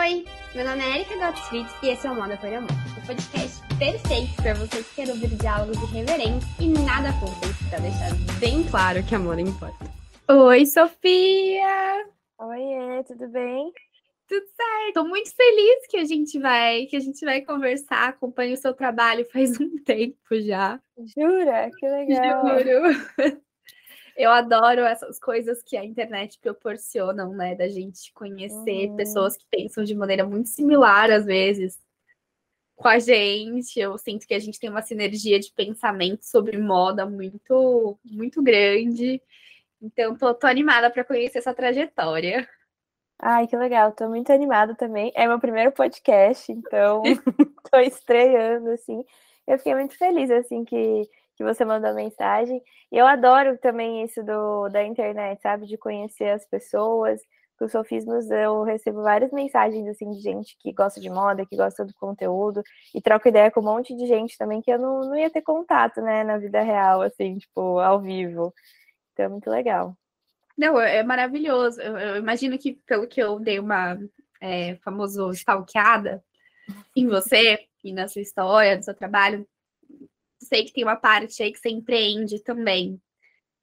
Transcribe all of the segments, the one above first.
Oi, meu nome é Erika Gottfried e esse é o Moda por Amor, o podcast perfeito para você que quer ouvir diálogos irreverentes e nada fúteis, para deixar bem claro que amor importa. Oi, Sofia! Oi, tudo bem? Tudo certo. Tô muito feliz que a gente vai, que a gente vai conversar. Acompanho o seu trabalho faz um tempo já. Jura? Que legal. Juro. Eu adoro essas coisas que a internet proporcionam, né? Da gente conhecer uhum. pessoas que pensam de maneira muito similar, às vezes, com a gente. Eu sinto que a gente tem uma sinergia de pensamento sobre moda muito, muito grande. Então, tô, tô animada para conhecer essa trajetória. Ai, que legal, tô muito animada também. É meu primeiro podcast, então tô estreando, assim. Eu fiquei muito feliz, assim, que que você mandou mensagem. E eu adoro também isso do, da internet, sabe? De conhecer as pessoas. Com os sofismos eu recebo várias mensagens assim de gente que gosta de moda, que gosta do conteúdo, e troco ideia com um monte de gente também que eu não, não ia ter contato, né, na vida real, assim, tipo, ao vivo. Então é muito legal. Não, é, é maravilhoso. Eu, eu imagino que, pelo que eu dei uma é, famoso stalkeada em você e na sua história, no seu trabalho, sei que tem uma parte aí que você empreende também.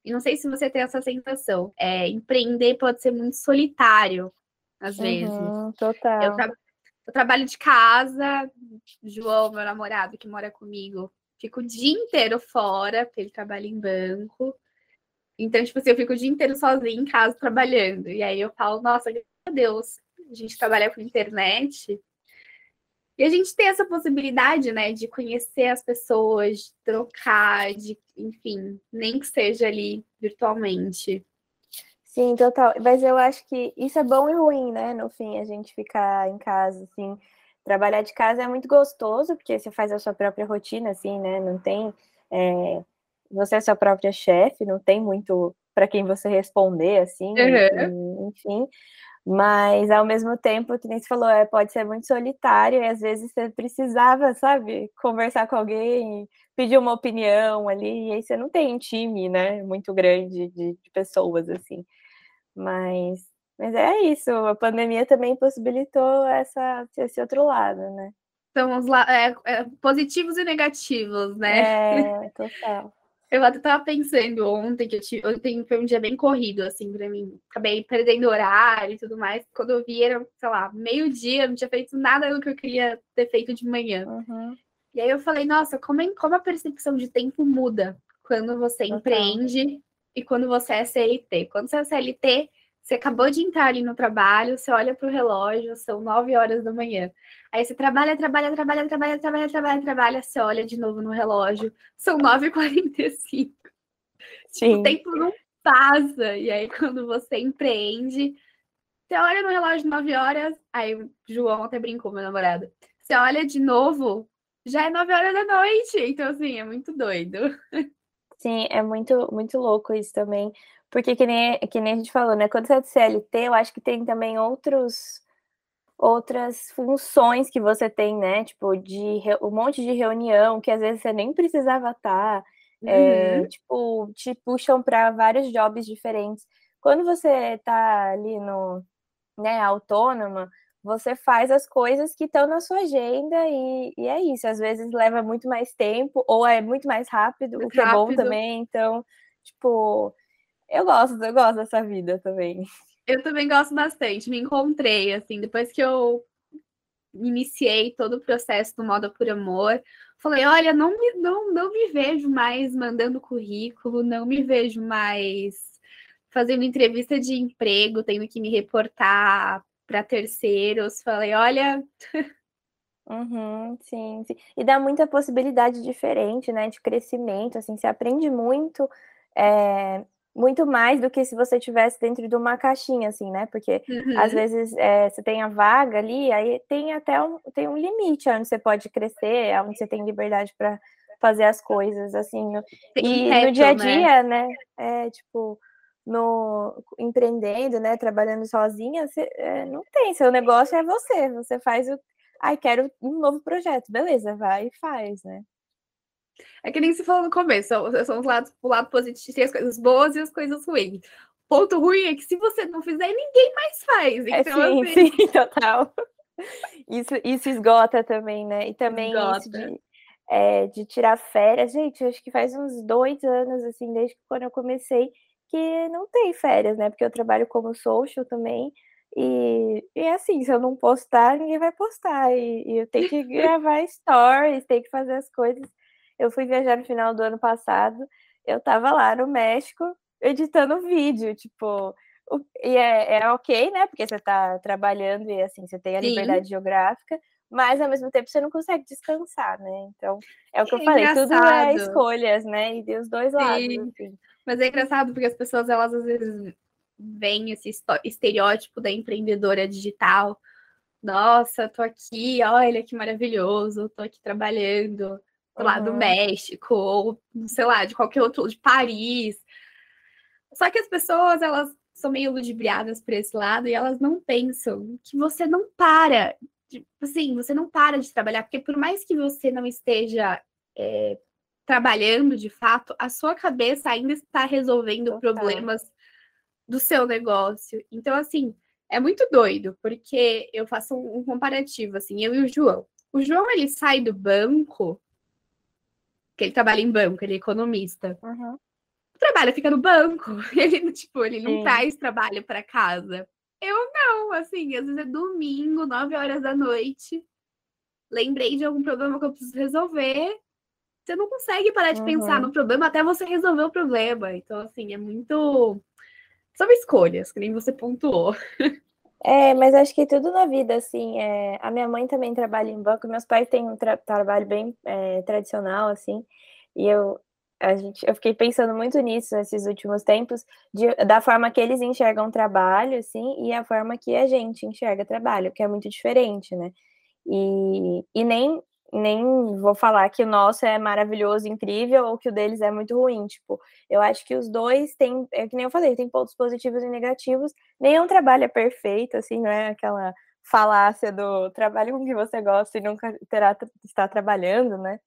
E não sei se você tem essa sensação. É, empreender pode ser muito solitário, às vezes. Uhum, total. Eu, tra eu, trabalho de casa, João, meu namorado que mora comigo, fico o dia inteiro fora, porque ele trabalha em banco. Então, tipo assim, eu fico o dia inteiro sozinha em casa trabalhando. E aí eu falo, nossa, meu Deus, a gente trabalha com internet, e a gente tem essa possibilidade, né, de conhecer as pessoas, de trocar, de, enfim, nem que seja ali virtualmente. Sim, total. Mas eu acho que isso é bom e ruim, né? No fim, a gente ficar em casa, assim. Trabalhar de casa é muito gostoso, porque você faz a sua própria rotina, assim, né? Não tem. É... Você é sua própria chefe, não tem muito para quem você responder, assim, uhum. enfim. Mas ao mesmo tempo, que nem você falou, é, pode ser muito solitário e às vezes você precisava, sabe, conversar com alguém, pedir uma opinião ali, e aí você não tem um time, né, muito grande de, de pessoas, assim. Mas, mas é isso, a pandemia também possibilitou essa, esse outro lado, né? São os é, é, positivos e negativos, né? É, total. Eu até tava pensando ontem que eu tive, ontem foi um dia bem corrido, assim, pra mim. Acabei perdendo horário e tudo mais. Quando eu vi, era, sei lá, meio-dia, não tinha feito nada do que eu queria ter feito de manhã. Uhum. E aí eu falei, nossa, como, é, como a percepção de tempo muda quando você empreende e quando você é CLT. Quando você é CLT, você acabou de entrar ali no trabalho, você olha para o relógio, são nove horas da manhã. Aí você trabalha, trabalha, trabalha, trabalha, trabalha, trabalha, trabalha, você olha de novo no relógio, são nove e quarenta e cinco. O tempo não passa. E aí, quando você empreende, você olha no relógio nove horas, aí o João até brincou, meu namorado. Você olha de novo, já é nove horas da noite. Então, assim, é muito doido. Sim, é muito, muito louco isso também. Porque que nem, que nem a gente falou, né? Quando você é de CLT, eu acho que tem também outros outras funções que você tem, né? Tipo, de um monte de reunião que às vezes você nem precisava estar. Uhum. É, tipo, te puxam para vários jobs diferentes. Quando você está ali no, né, autônoma, você faz as coisas que estão na sua agenda e, e, é isso. Às vezes leva muito mais tempo ou é muito mais rápido, o que rápido. é bom também. Então, tipo, eu gosto, eu gosto dessa vida também. Eu também gosto bastante. Me encontrei, assim, depois que eu iniciei todo o processo do Moda por Amor, falei, olha, não me, não, não me vejo mais mandando currículo, não me vejo mais fazendo entrevista de emprego, tendo que me reportar para terceiros. Falei, olha. Uhum, sim, sim, E dá muita possibilidade diferente, né? De crescimento, assim, você aprende muito. É, muito mais do que se você tivesse dentro de uma caixinha, assim, né? Porque uhum. às vezes é, você tem a vaga ali, aí tem até um, tem um limite onde você pode crescer, onde você tem liberdade para fazer as coisas, assim. E reto, no dia a né? dia, né? né? É tipo no empreendendo, né? Trabalhando sozinha, você, é, não tem. Seu negócio é você. Você faz o. Ai, quero um novo projeto, beleza? Vai e faz, né? É que nem se falou no começo, são, são os lados, o lado positivo, tem as coisas boas e as coisas ruins. Ponto ruim é que se você não fizer, ninguém mais faz. É, então, é sim, assim, sim, total. Isso, isso esgota também, né? E também esgota. isso de, é, de tirar férias. Gente, acho que faz uns dois anos, assim, desde quando eu comecei, que não tem férias, né? Porque eu trabalho como social também. E, e assim, se eu não postar, ninguém vai postar. E, e eu tenho que gravar stories, tenho que fazer as coisas. Eu fui viajar no final do ano passado, eu tava lá no México editando vídeo, tipo, e é, é ok, né? Porque você tá trabalhando e assim, você tem a Sim. liberdade geográfica, mas ao mesmo tempo você não consegue descansar, né? Então, é o que é eu falei, engraçado. tudo é escolhas, né? E de os dois Sim. lados. Assim. Mas é engraçado porque as pessoas, elas às vezes veem esse estereótipo da empreendedora digital. Nossa, tô aqui, olha que maravilhoso, tô aqui trabalhando uhum. lá do México, ou sei lá, de qualquer outro, de Paris. Só que as pessoas, elas são meio ludibriadas por esse lado e elas não pensam que você não para Tipo assim, você não para de trabalhar, porque por mais que você não esteja é, trabalhando de fato, a sua cabeça ainda está resolvendo Total. problemas do seu negócio. Então, assim, é muito doido, porque eu faço um, um, comparativo, assim, eu e o João. O João, ele sai do banco, que ele trabalha em banco, ele é economista. Uhum. O trabalho fica no banco. Ele, tipo, ele não Sim. traz trabalho para casa. Eu não, assim, às vezes é domingo, 9 horas da noite. Lembrei de algum problema que eu preciso resolver. Você não consegue parar de uhum. pensar no problema até você resolver o problema. Então, assim, é muito. São escolhas, que nem você pontuou. É, mas acho que tudo na vida, assim, é... a minha mãe também trabalha em banco, meus pais têm um tra trabalho bem é, tradicional, assim, e eu, a gente, eu fiquei pensando muito nisso nesses últimos tempos, de, da forma que eles enxergam trabalho, assim, e a forma que a gente enxerga trabalho, que é muito diferente, né? E, e nem, nem vou falar que o nosso é maravilhoso, incrível, ou que o deles é muito ruim. Tipo, eu acho que os dois têm, é que nem eu falei, tem pontos positivos e negativos. Nenhum trabalho é perfeito, assim, não é aquela falácia do trabalho com que você gosta e nunca terá estar trabalhando, né?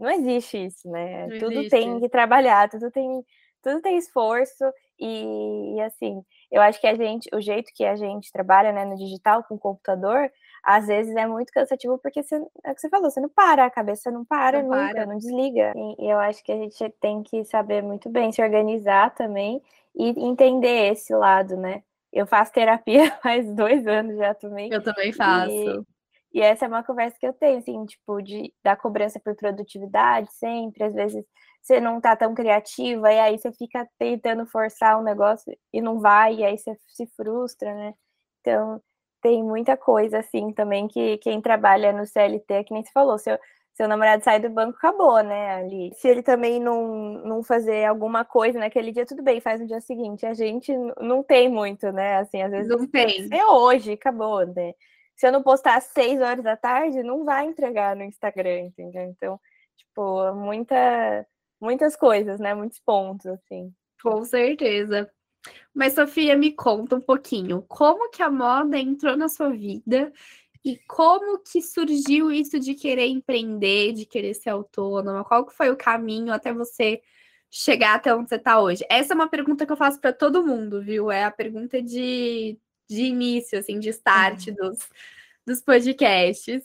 não existe isso, né? Não tudo existe. tem que trabalhar, tudo tem, tudo tem esforço e, e, assim, eu acho que a gente, o jeito que a gente trabalha, né, no digital com o computador, às vezes é muito cansativo porque você, é o que você falou, você não para, a cabeça não para não nunca, para. não desliga. E, e eu acho que a gente tem que saber muito bem se organizar também e entender esse lado, né? Eu faço terapia faz dois anos já também. Eu também faço. E, e essa é uma conversa que eu tenho, assim, tipo, de, da cobrança por produtividade sempre, às vezes você não tá tão criativa, e aí você fica tentando forçar um negócio e não vai, e aí você se frustra, né? Então, tem muita coisa, assim, também, que quem trabalha no CLT, que nem você falou, seu, seu namorado sai do banco, acabou, né, ali. Se ele também não, não fazer alguma coisa naquele dia, tudo bem, faz no dia seguinte. A gente não tem muito, né, assim, às vezes... Não tem. É hoje, acabou, né? se eu não postar às seis horas da tarde, não vai entregar no Instagram, entendeu? Então, tipo, muita, muitas coisas, né? Muitos pontos, assim. Com certeza. Mas, Sofia, me conta um pouquinho, como que a moda entrou na sua vida e como que surgiu isso de querer empreender, de querer ser autônoma? Qual que foi o caminho até você chegar até onde você está hoje? Essa é uma pergunta que eu faço para todo mundo, viu? É a pergunta de de início, assim, de start uhum. dos, dos podcasts.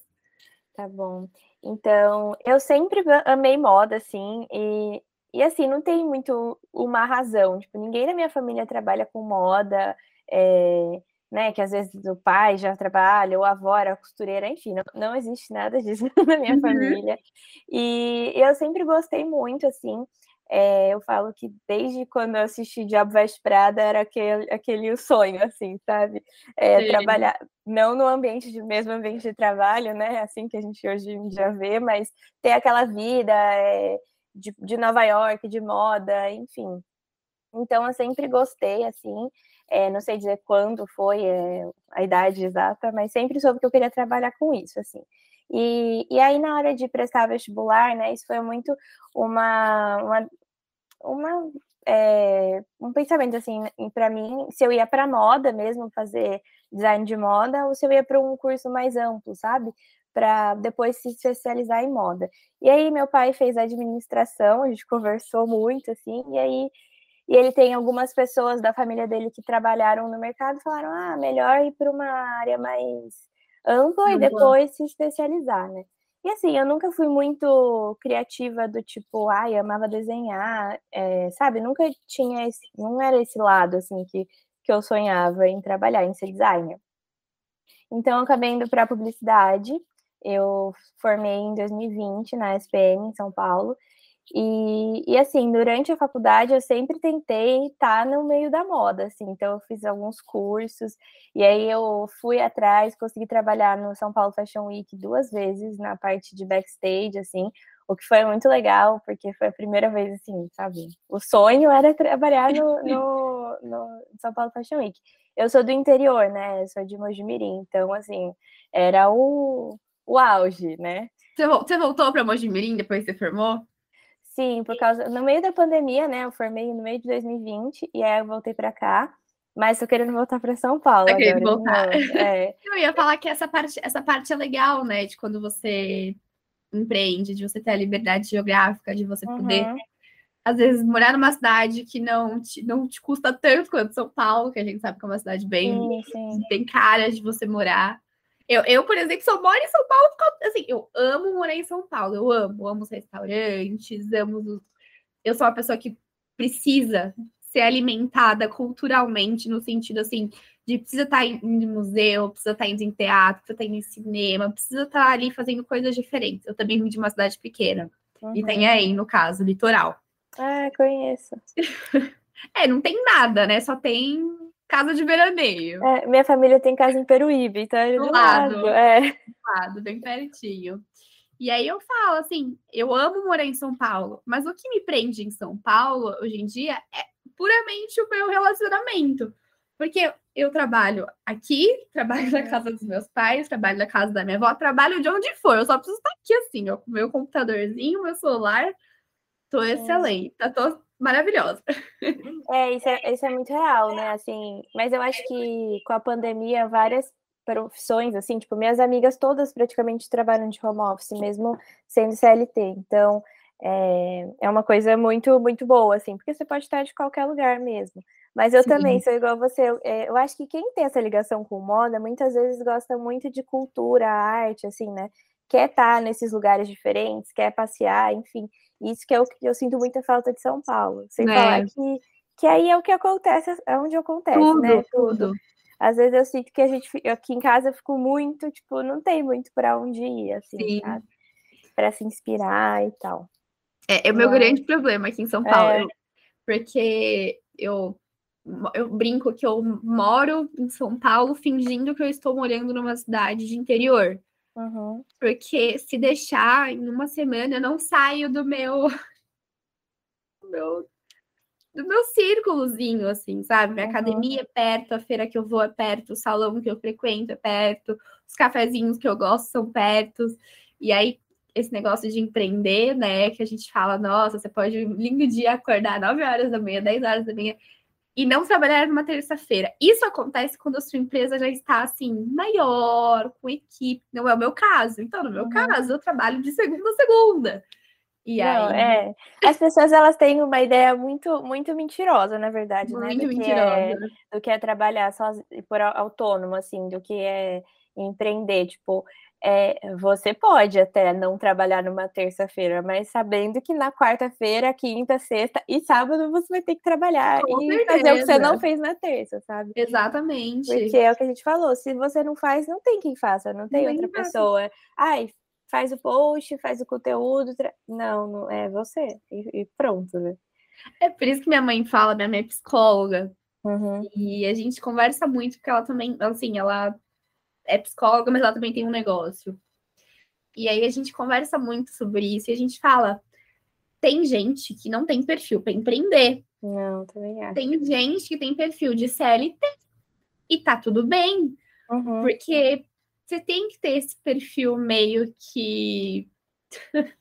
Tá bom. Então, eu sempre amei moda, assim, e, e assim, não tem muito uma razão. Tipo, ninguém na minha família trabalha com moda, é, né? Que às vezes o pai já trabalha, ou a avó era costureira, enfim, não, não existe nada disso na minha uhum. família. E eu sempre gostei muito, assim, é, eu falo que desde quando eu assisti Diabo Veste Prada era aquele, aquele sonho, assim, sabe? É, trabalhar, não no ambiente de mesmo ambiente de trabalho, né? Assim que a gente hoje já vê, mas ter aquela vida é, de, de Nova York, de moda, enfim. Então eu sempre gostei, assim, é, não sei dizer quando foi é, a idade exata, mas sempre soube que eu queria trabalhar com isso, assim. E, e aí, na hora de prestar vestibular, né, isso foi muito uma, uma, uma é, um pensamento, assim, para mim, se eu ia para moda mesmo, fazer design de moda, ou se eu ia para um curso mais amplo, sabe? Para depois se especializar em moda. E aí, meu pai fez administração, a gente conversou muito, assim, e aí e ele tem algumas pessoas da família dele que trabalharam no mercado e falaram: ah, melhor ir para uma área mais ampla, e depois se especializar, né? E assim, eu nunca fui muito criativa do tipo, ai, amava desenhar, é, sabe? Nunca tinha esse, não era esse lado assim que, que eu sonhava em trabalhar, em ser designer. Então, eu acabei indo para publicidade. Eu formei em 2020 na SPM, em São Paulo. E, e, assim, durante a faculdade eu sempre tentei estar no meio da moda, assim, então eu fiz alguns cursos, e aí eu fui atrás, consegui trabalhar no São Paulo Fashion Week duas vezes na parte de backstage, assim, o que foi muito legal, porque foi a primeira vez, assim, sabe? O sonho era trabalhar no, no, no São Paulo Fashion Week. Eu sou do interior, né? Eu sou de Mojimirim, então, assim, era o, o auge, né? Você voltou para Mojimirim depois que você formou? Sim, por causa. No meio da pandemia, né? Eu formei no meio de 2020 e aí eu voltei para cá. Mas tô querendo voltar para São Paulo. Tá querendo voltar. É. Eu ia falar que essa parte, essa parte é legal, né? De quando você empreende, de você ter a liberdade geográfica, de você poder, uhum. às vezes, morar numa cidade que não te, não te custa tanto quanto São Paulo, que a gente sabe que é uma cidade bem, sim, sim. bem cara de você morar. Eu, eu, por exemplo, só moro em São Paulo, assim, eu amo morar em São Paulo, eu amo, amo os restaurantes, amo. Os... Eu sou uma pessoa que precisa ser alimentada culturalmente, no sentido assim, de precisa estar tá em museu, precisa estar tá indo em teatro, precisa estar tá indo em cinema, precisa estar ali fazendo coisas diferentes. Eu também vim de uma cidade pequena, uhum. aí no caso, litoral. Ah, conheço. é, não tem nada, né? Só tem casa de veraneio. É, minha família tem casa em Peruíbe, então é do, do lado. lado. É. Do lado, bem pertinho. E aí eu falo assim, eu amo morar em São Paulo, mas o que me prende em São Paulo hoje em dia é puramente o meu relacionamento. Porque eu trabalho aqui, trabalho na casa dos meus pais, trabalho na casa da minha avó, trabalho de onde for. Eu só preciso estar aqui assim, ó, com meu computadorzinho, meu celular. Tô excelente, tá, tô maravilhosa. É isso, é, isso é muito real, né? Assim, mas eu acho que com a pandemia, várias profissões, assim, tipo, minhas amigas todas praticamente trabalham de home office, mesmo sendo CLT. Então, é, é uma coisa muito, muito boa, assim, porque você pode estar de qualquer lugar mesmo. Mas eu Sim. também sou igual a você. Eu, é, eu acho que quem tem essa ligação com moda, muitas vezes gosta muito de cultura, arte, assim, né? Quer estar nesses lugares diferentes, quer passear, enfim. Isso que é o que eu sinto muita falta de São Paulo. Sem é. falar que, que aí é o que acontece, é onde acontece, tudo, né? Tudo. Às vezes eu sinto que a gente aqui em casa eu fico muito, tipo, não tem muito para onde ir, assim, sabe? Para se inspirar e tal. É, é o meu Mas... grande problema aqui em São Paulo, é. porque eu eu brinco que eu moro em São Paulo fingindo que eu estou morando numa cidade de interior. Uhum. Porque se deixar em uma semana, eu não saio do meu. do meu, do meu círculozinho, assim, sabe? Minha uhum. academia é perto, a feira que eu vou é perto, o salão que eu frequento é perto, os cafezinhos que eu gosto são perto. E aí, esse negócio de empreender, né? Que a gente fala, nossa, você pode um lindo dia acordar 9 horas da manhã, 10 horas da manhã e não trabalhar numa terça-feira. Isso acontece quando a sua empresa já está assim, maior, com equipe. Não é o meu caso. Então, no meu uhum. caso, eu trabalho de segunda a segunda. E não, aí... é. As pessoas elas têm uma ideia muito muito mentirosa, na verdade, muito né? Do mentirosa. Que é, do que é trabalhar só por autônomo, assim, do que é empreender. Tipo, é, você pode até não trabalhar numa terça-feira, mas sabendo que na quarta-feira, quinta, sexta e sábado você vai ter que trabalhar Com e certeza. fazer o que você não fez na terça, sabe? Exatamente. Porque é o que a gente falou, se você não faz, não tem quem faça, não tem outra pessoa. Ai, faz o post, faz o conteúdo. Tra... Não, não é você. E, e, pronto, né? É por isso que minha mãe fala, minha mãe é psicóloga. Uhum. E a gente conversa muito, porque ela também, assim, ela é psicóloga, mas ela também tem um negócio. E aí a gente conversa muito sobre isso e a gente fala: tem gente que não tem perfil para empreender. Não, também acho. Tem gente que tem perfil de CLT e tá tudo bem. Uhum. Porque você tem que ter esse perfil meio que.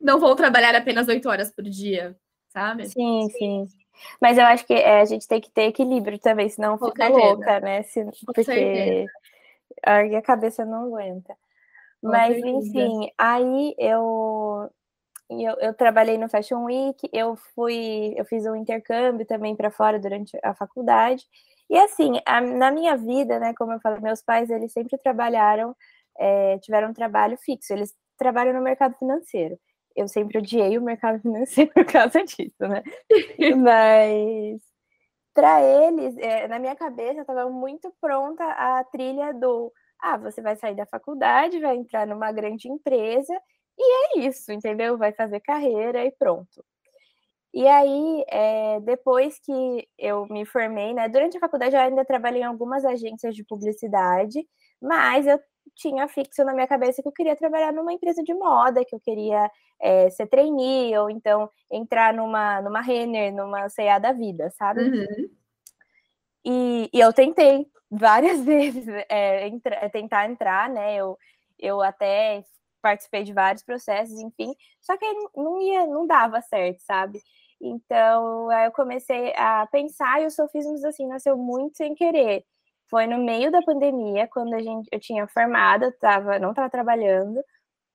não vou trabalhar apenas oito horas por dia, sabe? Sim, sim. Mas eu acho que é, a gente tem que ter equilíbrio também, senão Com fica certeza. louca, né? Se, porque certeza aí a cabeça não aguenta. Mas, enfim, aí eu, eu, eu trabalhei no Fashion Week, eu fui, eu fiz um intercâmbio também para fora durante a faculdade. E assim, a, na minha vida, né, como eu falei, meus pais, eles sempre trabalharam, é, tiveram um trabalho fixo, eles trabalham no mercado financeiro. Eu sempre odiei o mercado financeiro por causa disso, né? Mas para eles, é, na minha cabeça, estava muito pronta a trilha do ah, você vai sair da faculdade, vai entrar numa grande empresa e é isso, entendeu? Vai fazer carreira e pronto. E aí, é, depois que eu me formei, né? Durante a faculdade eu ainda trabalhei em algumas agências de publicidade, mas eu tinha fixo na minha cabeça que eu queria trabalhar numa empresa de moda, que eu queria é, ser trainee, ou então entrar numa, numa Renner, numa C&A da vida, sabe? Uhum. E, e, eu tentei várias vezes é, entra, tentar entrar, né? Eu, eu até participei de vários processos, enfim, só que não ia, não dava certo, sabe? Então, aí eu comecei a pensar e o sofismos assim nasceu muito sem querer. Foi no meio da pandemia, quando a gente, eu tinha formado, eu tava, não estava trabalhando,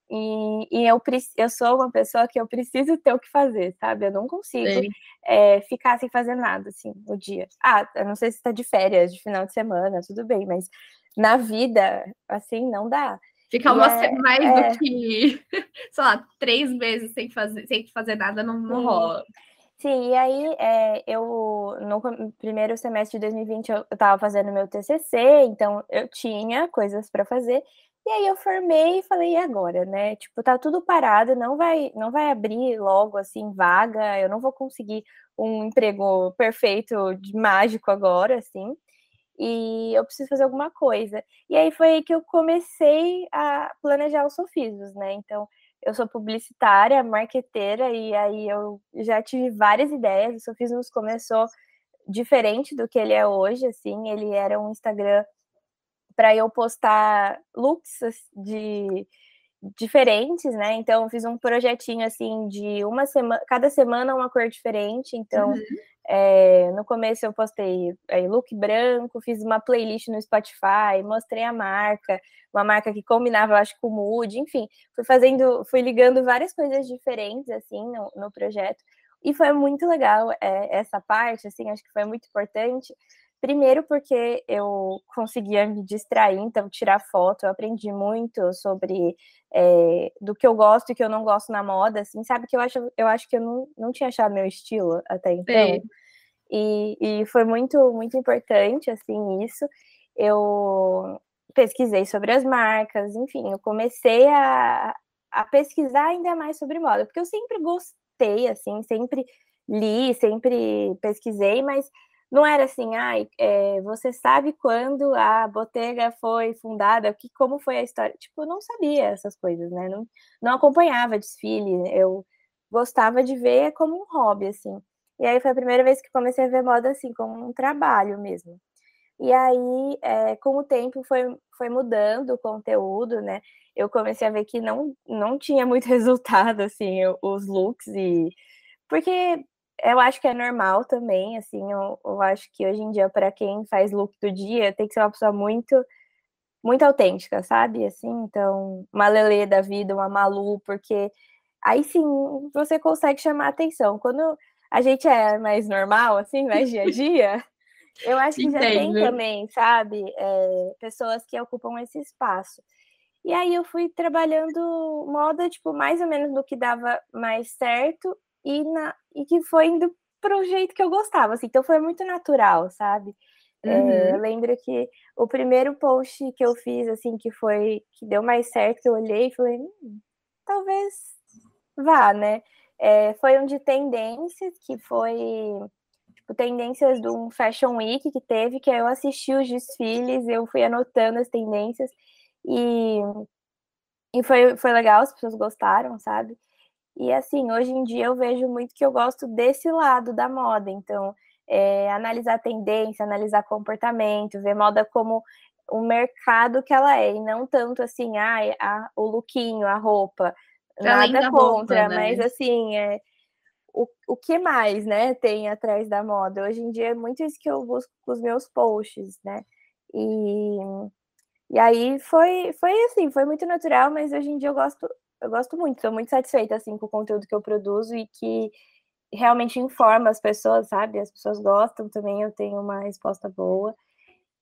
e, e, eu, eu sou uma pessoa que eu preciso ter o que fazer, sabe? Eu não consigo é, ficar sem fazer nada, assim, o dia. Ah, eu não sei se está de férias, de final de semana, tudo bem, mas na vida, assim, não dá. Ficar uma é, mais é... do que, sei lá, três meses sem fazer, sem fazer nada não, não rola. Sim, e aí é, eu no primeiro semestre de 2020 eu estava fazendo meu TCC, então eu tinha coisas para fazer. E aí eu formei e falei, e agora, né? Tipo, tá tudo parado, não vai, não vai abrir logo assim vaga, eu não vou conseguir um emprego perfeito, de mágico agora, assim. E eu preciso fazer alguma coisa. E aí foi aí que eu comecei a planejar os sofismos, né? Então, eu sou publicitária, marqueteira, e aí eu já tive várias ideias. O Sofismos começou diferente do que ele é hoje, assim, ele era um Instagram para eu postar looks de diferentes, né? Então fiz um projetinho assim de uma semana, cada semana uma cor diferente. Então uhum. É, no começo eu postei aí, look branco, fiz uma playlist no Spotify, mostrei a marca, uma marca que combinava, eu acho, com o mood, enfim, fui fazendo, fui ligando várias coisas diferentes assim no, no projeto. E foi muito legal é, essa parte, assim, acho que foi muito importante, Primeiro porque eu conseguia me distrair, então tirar foto, eu aprendi muito sobre é, do que eu gosto e que eu não gosto na moda, assim, sabe? Que eu acho, eu acho que eu não, não tinha achado meu estilo até então. E, e foi muito, muito importante, assim, isso. Eu pesquisei sobre as marcas, enfim, eu comecei a, a pesquisar ainda mais sobre moda, porque eu sempre gostei, assim, sempre li, sempre pesquisei, mas não era assim, ai, é, você sabe quando a Bottega foi fundada, que, como foi a história? Tipo, eu não sabia essas coisas, né? Não, não acompanhava desfile, eu gostava de ver como um hobby, assim. E aí foi a primeira vez que comecei a ver moda assim, como um trabalho mesmo. E aí, é, com o tempo, foi, foi mudando o conteúdo, né? Eu comecei a ver que não, não tinha muito resultado, assim, os looks, e porque eu acho que é normal também, assim, eu, eu acho que hoje em dia, para quem faz look do dia, tem que ser uma pessoa muito, muito autêntica, sabe? Assim, então, uma Lelê da vida, uma Malu, porque aí sim você consegue chamar atenção. Quando a gente é mais normal, assim, mais dia a dia, eu acho que já tem também, sabe? É, pessoas que ocupam esse espaço. E aí eu fui trabalhando moda, tipo, mais ou menos no que dava mais certo e, na, e que foi indo para o jeito que eu gostava, assim, então foi muito natural, sabe? Uhum. É, eu lembro que o primeiro post que eu fiz, assim, que foi, que deu mais certo, eu olhei e falei, hum, talvez vá, né? É, foi um de tendências, que foi tipo, tendências de um Fashion Week que teve, que eu assisti os desfiles, eu fui anotando as tendências e, e foi, foi legal, as pessoas gostaram, sabe? E assim, hoje em dia eu vejo muito que eu gosto desse lado da moda. Então, é, analisar tendência, analisar comportamento, ver moda como o mercado que ela é, e não tanto assim, ah, a, o lookinho, a roupa. Além nada contra, roupa, né? mas assim, é, o, o que mais, né, tem atrás da moda? Hoje em dia é muito isso que eu busco com os meus posts, né? E, e aí foi, foi assim, foi muito natural, mas hoje em dia eu gosto eu gosto muito, estou muito satisfeita assim com o conteúdo que eu produzo e que realmente informa as pessoas, sabe? As pessoas gostam também, eu tenho uma resposta boa.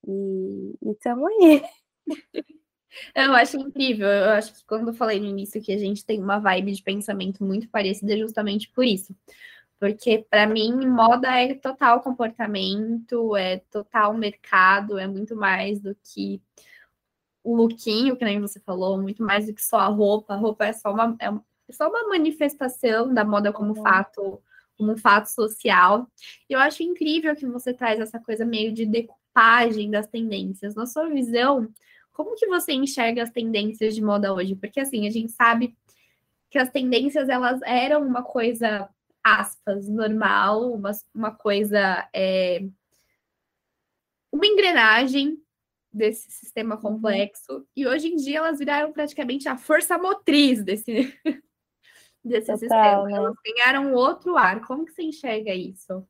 E estamos aí. Eu acho incrível. Eu acho que quando eu falei no início que a gente tem uma vibe de pensamento muito parecida, é justamente por isso. Porque para mim, moda é total comportamento, é total mercado, é muito mais do que o lookinho, que nem você falou, muito mais do que só a roupa. A roupa é só uma, é só uma manifestação da moda como uhum. fato, como um fato social. E eu acho incrível que você traz essa coisa meio de decupagem das tendências. Na sua visão, como que você enxerga as tendências de moda hoje? Porque assim, a gente sabe que as tendências elas eram uma coisa aspas normal, uma, uma coisa é, uma engrenagem desse sistema uhum. complexo e hoje em dia elas viraram praticamente a força motriz desse desse Total, sistema. Né? Elas ganharam outro ar. Como que você enxerga isso?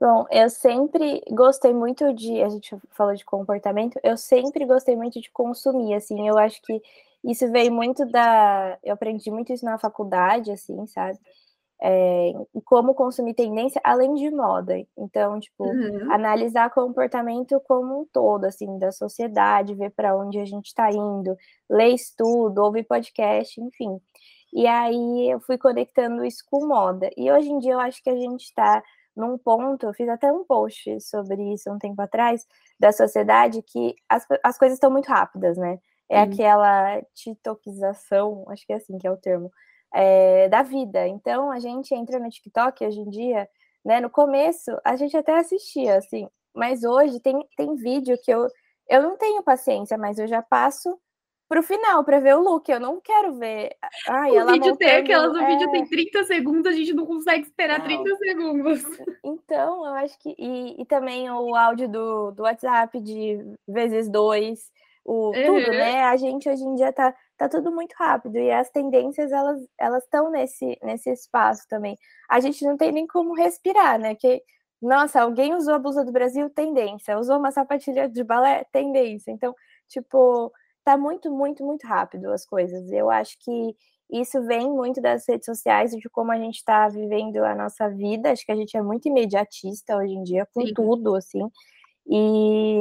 Bom, eu sempre gostei muito de, a gente falou de comportamento, eu sempre gostei muito de consumir, assim, eu acho que isso veio muito da, eu aprendi muito isso na faculdade, assim, sabe? É, como consumir tendência além de moda. Então, tipo, uhum. analisar comportamento como um todo, assim, da sociedade, ver para onde a gente está indo, ler estudo, ouvir podcast, enfim. E aí eu fui conectando isso com moda. E hoje em dia eu acho que a gente está num ponto, eu fiz até um post sobre isso um tempo atrás, da sociedade, que as, as coisas estão muito rápidas, né? É uhum. aquela titoquização, acho que é assim que é o termo, é, da vida. Então, a gente entra no TikTok hoje em dia, né? No começo, a gente até assistia, assim, mas hoje tem, tem vídeo que eu, eu não tenho paciência, mas eu já passo pro final, para ver o look. Eu não quero ver. Ai, o ela vídeo montando, tem aquelas, é... o vídeo tem 30 segundos, a gente não consegue esperar não. 30 segundos. Então, eu acho que. E, e também o áudio do, do WhatsApp de vezes dois, o, uhum. tudo, né? A gente hoje em dia tá, tá tudo muito rápido. E as tendências, elas elas estão nesse, nesse espaço também. A gente não tem nem como respirar, né? Que, nossa, alguém usou a blusa do Brasil, tendência. Usou uma sapatilha de balé, tendência. Então, tipo tá muito, muito, muito rápido as coisas. Eu acho que isso vem muito das redes sociais e de como a gente está vivendo a nossa vida. Acho que a gente é muito imediatista hoje em dia, com Sim. tudo, assim. E,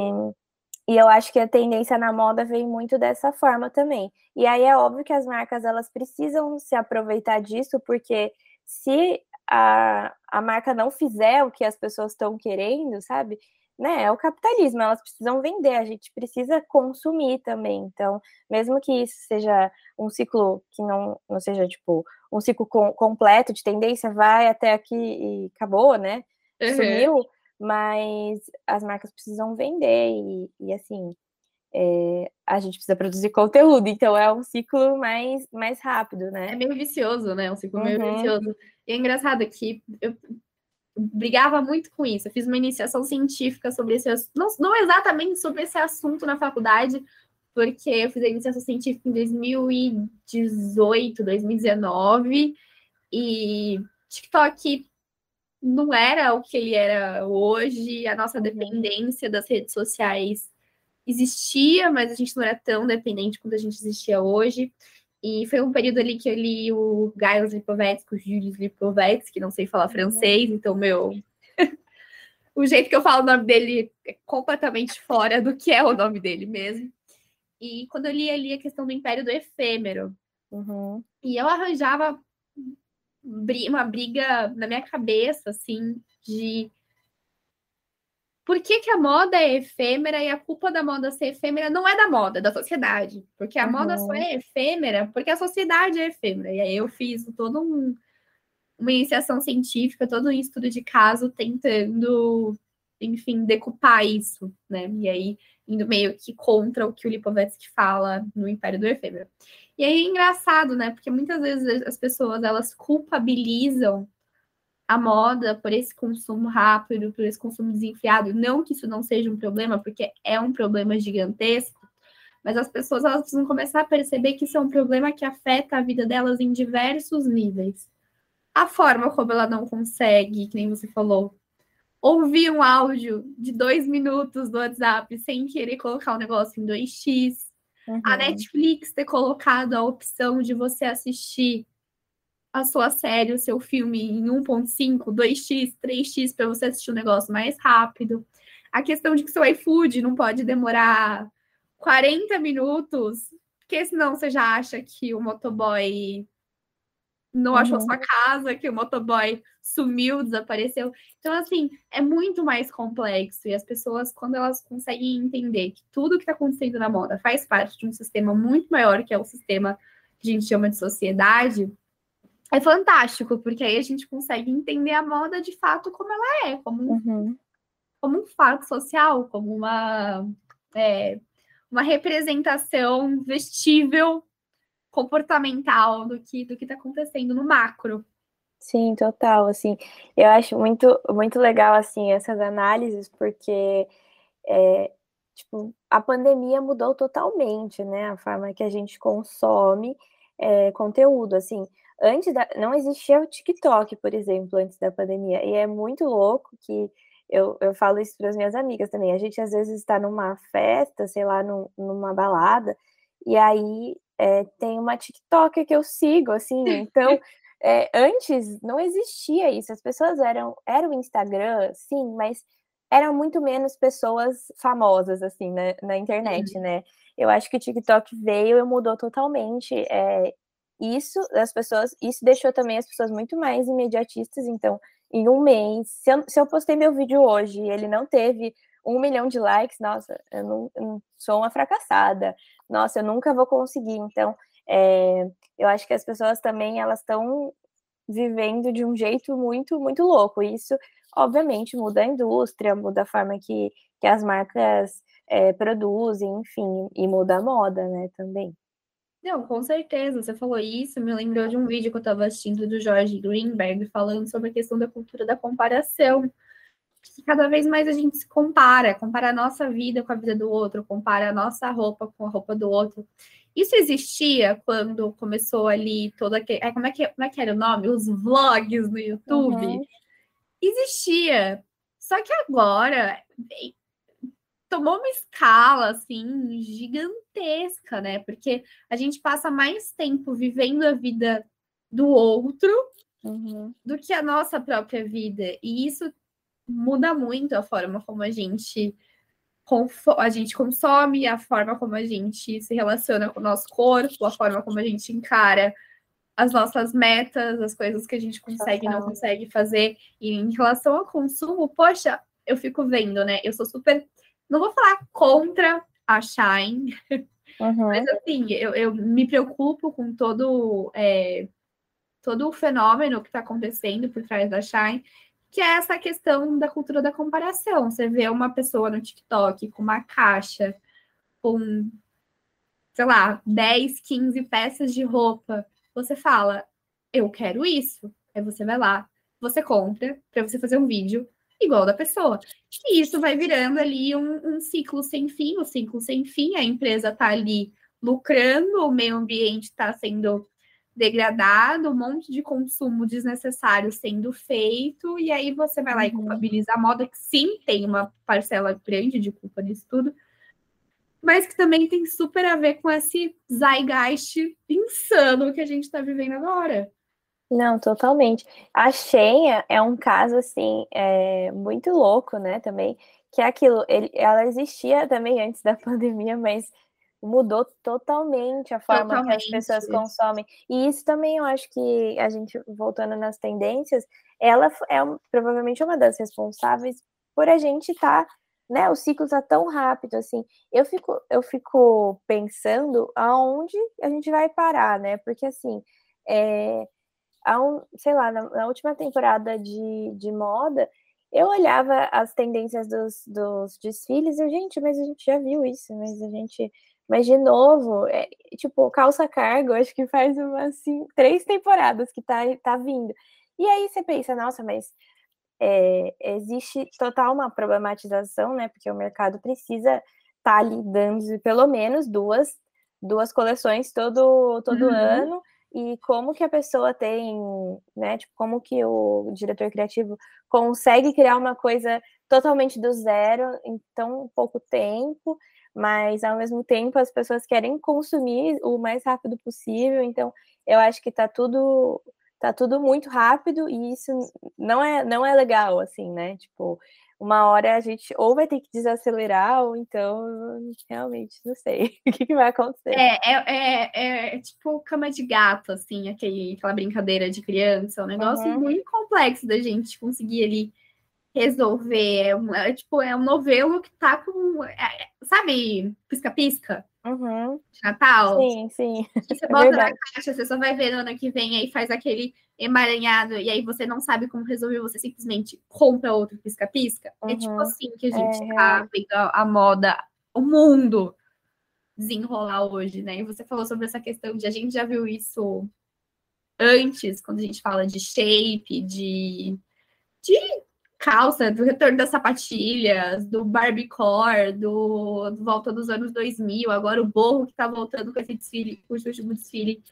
e eu acho que a tendência na moda vem muito dessa forma também. E aí é óbvio que as marcas elas precisam se aproveitar disso, porque se a, a marca não fizer o que as pessoas estão querendo, sabe? né, é o capitalismo, elas precisam vender, a gente precisa consumir também. Então, mesmo que isso seja um ciclo que não, não seja, tipo, um ciclo com, completo de tendência, vai até aqui e acabou, né? Uhum. Sumiu, mas as marcas precisam vender e, e assim, é, a gente precisa produzir conteúdo, então é um ciclo mais, mais rápido, né? É meio vicioso, né? Um ciclo uhum. meio vicioso. E é engraçado que eu brigava muito com isso. Eu fiz uma iniciação científica sobre esse não, não exatamente sobre esse assunto na faculdade, porque eu fiz a iniciação científica em 2018, 2019, e TikTok não era o que ele era hoje, a nossa dependência das redes sociais existia, mas a gente não era tão dependente quanto a gente existia hoje. E foi um período ali que eu li o Gaius Lipovetsky, o Julius Lipovetsky, que não sei falar francês, então, meu. o jeito que eu falo o nome dele é completamente fora do que é o nome dele mesmo. E quando eu li ali a questão do Império do Efêmero, uhum. e eu arranjava uma briga na minha cabeça, assim, de por que, que a moda é efêmera e a culpa da moda ser efêmera não é da moda, é da sociedade? Porque a uhum. moda só é efêmera porque a sociedade é efêmera. E aí eu fiz todo um, uma iniciação científica, todo um estudo de caso tentando, enfim, decupar isso, né? E aí indo meio que contra o que o Lipovetsky fala no Império do Efêmero. E aí é engraçado, né? Porque muitas vezes as pessoas elas culpabilizam a moda por esse consumo rápido, por esse consumo desenfreado. Não que isso não seja um problema, porque é um problema gigantesco, mas as pessoas elas precisam começar a perceber que isso é um problema que afeta a vida delas em diversos níveis. A forma como ela não consegue, que nem você falou, ouvir um áudio de dois minutos do WhatsApp sem querer colocar o negócio em 2x. Uhum. A Netflix ter colocado a opção de você assistir a sua série, o seu filme em 1.5, 2x, 3x para você assistir o um negócio mais rápido. A questão de que seu iFood não pode demorar 40 minutos, porque senão você já acha que o motoboy não uhum. achou sua casa, que o motoboy sumiu, desapareceu. Então, assim, é muito mais complexo. E as pessoas, quando elas conseguem entender que tudo que está acontecendo na moda faz parte de um sistema muito maior, que é o sistema que a gente chama de sociedade, é fantástico, porque aí a gente consegue entender a moda de fato como ela é, como um, uhum. como um fato social, como uma, é, uma representação vestível, comportamental do que do que está acontecendo no macro. Sim, total, assim, eu acho muito, muito legal, assim, essas análises, porque, é, tipo, a pandemia mudou totalmente, né, a forma que a gente consome é, conteúdo, assim, antes da, não existia o TikTok, por exemplo, antes da pandemia. E é muito louco que eu, eu falo isso para as minhas amigas também. A gente às vezes está numa festa, sei lá, num, numa balada, e aí é, tem uma TikTok que eu sigo, assim. Então, é, antes não existia isso. As pessoas eram, era o Instagram, sim, mas eram muito menos pessoas famosas, assim, né, na internet, né? Eu acho que o TikTok veio e mudou totalmente é, isso as pessoas, isso deixou também as pessoas muito mais imediatistas. Então, em um mês, se eu, se eu postei meu vídeo hoje e ele não teve um milhão de likes, nossa, eu não, eu não sou uma fracassada. Nossa, eu nunca vou conseguir. Então, é, eu acho que as pessoas também elas estão vivendo de um jeito muito, muito louco. Isso, obviamente, muda a indústria, muda a forma que, que as marcas é, produzem, enfim, e muda a moda, né, também. Não, com certeza. Você falou isso, me lembrou de um vídeo que eu estava assistindo do George Greenberg falando sobre a questão da cultura da comparação. Que cada vez mais a gente se compara, compara a nossa vida com a vida do outro, compara a nossa roupa com a roupa do outro. Isso existia quando começou ali toda aquele. Como é que, como é que era o nome? Os vlogs no YouTube. Uhum. Existia. Só que agora tomou uma escala assim gigantesca, né? Porque a gente passa mais tempo vivendo a vida do outro uhum. do que a nossa própria vida. E isso muda muito a forma como a gente a gente consome, a forma como a gente se relaciona com o nosso corpo, a forma como a gente encara as nossas metas, as coisas que a gente consegue e não consegue fazer. E em relação ao consumo, poxa, eu fico vendo, né? Eu sou super não vou falar contra a Shine, uhum. mas assim, eu, eu, me preocupo com todo, é, todo o fenômeno que está acontecendo por trás da Shine, que é essa questão da cultura da comparação. Você vê uma pessoa no TikTok com uma caixa com, sei lá, 10, 15 peças de roupa. Você fala, eu quero isso. Aí você vai lá, você compra para você fazer um vídeo igual da pessoa. E isso vai virando ali um, um ciclo sem fim, o um ciclo sem fim, a empresa está ali lucrando, o meio ambiente está sendo degradado, um monte de consumo desnecessário sendo feito, e aí você vai lá e uhum. culpabiliza a moda, que sim, tem uma parcela grande de culpa nisso tudo, mas que também tem super a ver com esse zeitgeist insano que a gente está vivendo agora. Não, totalmente. A Xenha é um caso, assim, é, muito louco, né, também, que é aquilo, ele, ela existia também antes da pandemia, mas mudou totalmente a forma totalmente. que as pessoas consomem. E isso também eu acho que a gente, voltando nas tendências, ela é provavelmente uma das responsáveis por a gente estar, tá, né, o ciclo está tão rápido, assim. Eu fico, eu fico pensando aonde a gente vai parar, né, porque, assim, é há um, sei lá, na, na, última temporada de, de moda, eu olhava as tendências dos, dos desfiles e, gente, mas a gente já viu isso, mas a gente. Mas de novo, é, tipo, calça cargo, acho que faz umas assim, três temporadas que tá, tá vindo. E aí você pensa, nossa, mas é, existe total uma problematização, né? Porque o mercado precisa estar tá ali dando pelo menos duas, duas coleções todo, todo uhum. ano e como que a pessoa tem, né, tipo, como que o diretor criativo consegue criar uma coisa totalmente do zero em tão pouco tempo, mas ao mesmo tempo as pessoas querem consumir o mais rápido possível, então eu acho que tá tudo tá tudo muito rápido e isso não é, não é legal, assim, né? Tipo, uma hora a gente ou vai ter que desacelerar, ou então realmente não sei o que, que vai acontecer. É, é, é, é, tipo cama de gato, assim, aquele, aquela brincadeira de criança, é um negócio uhum. muito complexo da gente conseguir ali resolver. É, um, é, tipo, é um novelo que tá com. É, é sabe, pisca-pisca? Uhum. De Natal? Sim, sim. você bota é na caixa, você só vai ver no ano que vem, aí faz aquele emaranhado, e aí você não sabe como resolver, você simplesmente compra outro pisca-pisca. Uhum. É tipo uhum. assim que a gente é, tá vendo a, a moda, o mundo desenrolar hoje, né? E você falou sobre essa questão de a gente já viu isso antes, quando a gente fala de shape, de, de calça, do retorno das sapatilhas, do Barbiecore, do, do volta dos anos 2000, agora o Borro que tá voltando com esse desfile, com o último desfile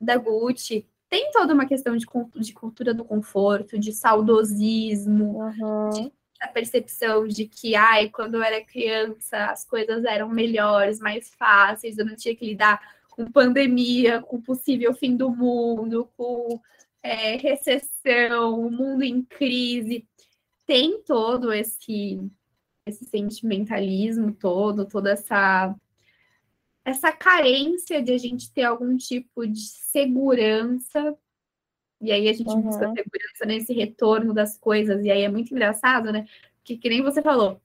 da Gucci. Tem toda uma questão de, de cultura do conforto, de saudosismo, uhum. de a percepção de que, ai, quando eu era criança, as coisas eram melhores, mais fáceis, eu não tinha que lidar com pandemia, com possível fim do mundo, com é, recessão, o mundo em crise tem todo esse esse sentimentalismo todo, toda essa essa carência de a gente ter algum tipo de segurança. E aí a gente uhum. busca segurança nesse retorno das coisas. E aí é muito engraçado, né? Que, que nem você falou,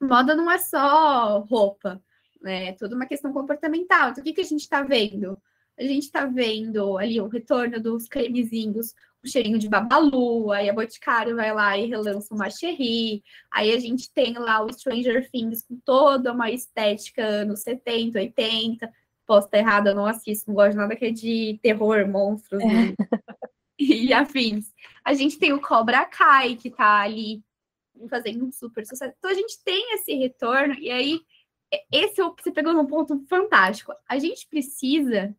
moda não é só roupa, né? É toda uma questão comportamental. Então, o que, que a gente está vendo? A gente está vendo ali o retorno dos cremezinhos, o cheirinho de babalu, aí a Boticário vai lá e relança uma cherry, aí a gente tem lá o Stranger Things com toda uma estética anos 70, 80, posso estar errada, eu não assisto, não gosto de nada que é de terror, monstros e, e afins. A gente tem o Cobra Kai, que tá ali fazendo um super sucesso. Então a gente tem esse retorno, e aí esse é você pegou num ponto fantástico. A gente precisa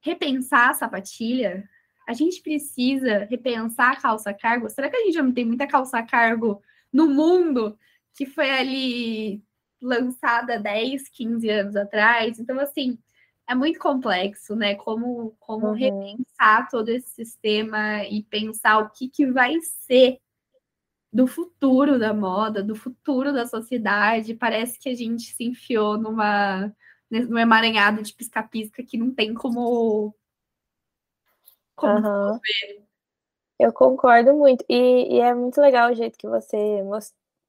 repensar a sapatilha a gente precisa repensar a calça cargo. Será que a gente já não tem muita calça cargo no mundo que foi ali lançada 10, 15 anos atrás? Então, assim, é muito complexo, né? Como, como uhum. repensar todo esse sistema e pensar o que, que vai ser do futuro da moda, do futuro da sociedade. Parece que a gente se enfiou numa, num emaranhado de pisca-pisca que não tem como como uhum. Eu concordo muito. E, e, é muito legal o jeito que você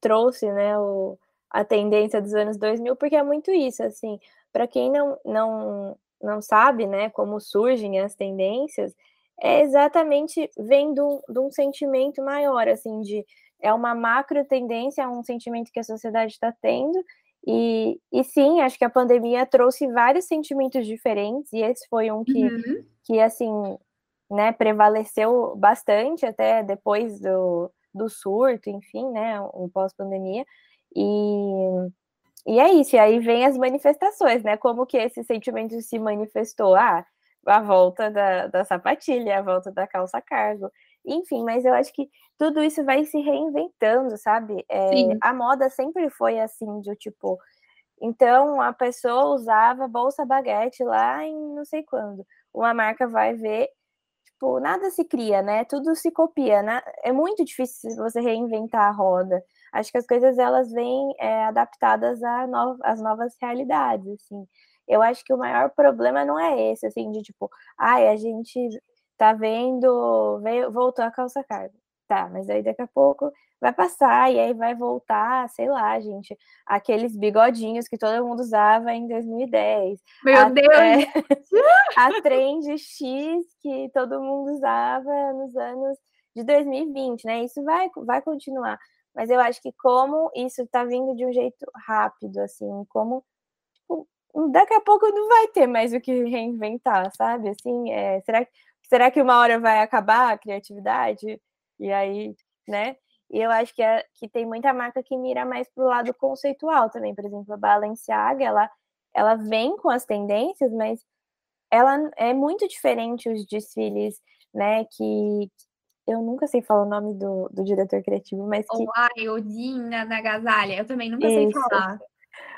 trouxe, né, o, a tendência dos anos 2000, porque é muito isso, assim, para quem não, não, não sabe, né, como surgem as tendências, é exatamente vem de um, de um sentimento maior, assim, de é uma macro tendência, é um sentimento que a sociedade está tendo, e, e sim, acho que a pandemia trouxe vários sentimentos diferentes, e esse foi um que, uhum. que assim, né, prevaleceu bastante até depois do, do surto, enfim, né, o pós-pandemia. E, e é isso, e aí vem as manifestações, né? Como que esse sentimento se manifestou? Ah, a volta da, da sapatilha, a volta da calça cargo, enfim, mas eu acho que tudo isso vai se reinventando, sabe? É, a moda sempre foi assim, de tipo, então a pessoa usava bolsa baguete lá em não sei quando. Uma marca vai ver tipo, nada se cria, né? Tudo se copia. Né? É muito difícil você reinventar a roda. Acho que as coisas elas vêm é, adaptadas às no novas realidades, assim. Eu acho que o maior problema não é esse, assim, de tipo, ai, a gente tá vendo, veio, voltou a calça carga. Tá, mas aí daqui a pouco vai passar e aí vai voltar, sei lá, gente, aqueles bigodinhos que todo mundo usava em 2010. Meu a, Deus! É, a trend X que todo mundo usava nos anos de 2020, né? Isso vai, vai continuar. Mas eu acho que como isso tá vindo de um jeito rápido, assim, como tipo, daqui a pouco não vai ter mais o que reinventar, sabe? Assim, é, será, será que uma hora vai acabar a criatividade? E aí, né? E eu acho que, é, que tem muita marca que mira mais para o lado conceitual também. Por exemplo, a Balenciaga, ela, ela vem com as tendências, mas ela é muito diferente os desfiles, né? Que eu nunca sei falar o nome do, do diretor criativo, mas que... Ai, Odin na Gasalha, eu também nunca Isso. sei falar.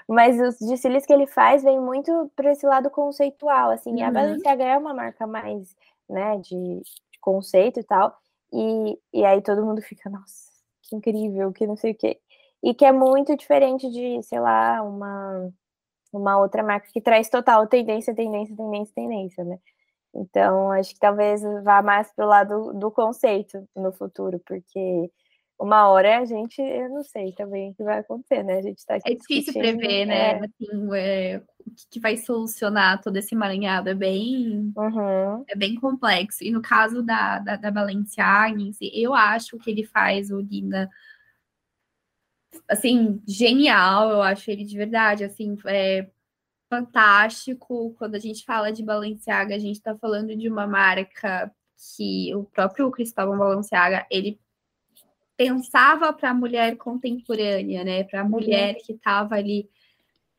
Mas os desfiles que ele faz vem muito para esse lado conceitual, assim. Uhum. E a. Balenciaga é uma marca mais, né, de conceito e tal. E, e aí todo mundo fica, nossa, que incrível, que não sei o quê. E que é muito diferente de, sei lá, uma, uma outra marca que traz total tendência, tendência, tendência, tendência, né? Então, acho que talvez vá mais para o lado do conceito no futuro, porque uma hora a gente, eu não sei também o que vai acontecer, né? A gente está É difícil prever, né? É. Assim, é, o que vai solucionar todo esse emaranhado é bem, uhum. é bem complexo. E no caso da, da, da Balenciaga, eu acho que ele faz o Linda assim, genial, eu acho ele de verdade, assim, é, fantástico. Quando a gente fala de Balenciaga, a gente está falando de uma marca que o próprio Cristóvão Balenciaga, ele pensava para a mulher contemporânea, né? Para a uhum. mulher que estava ali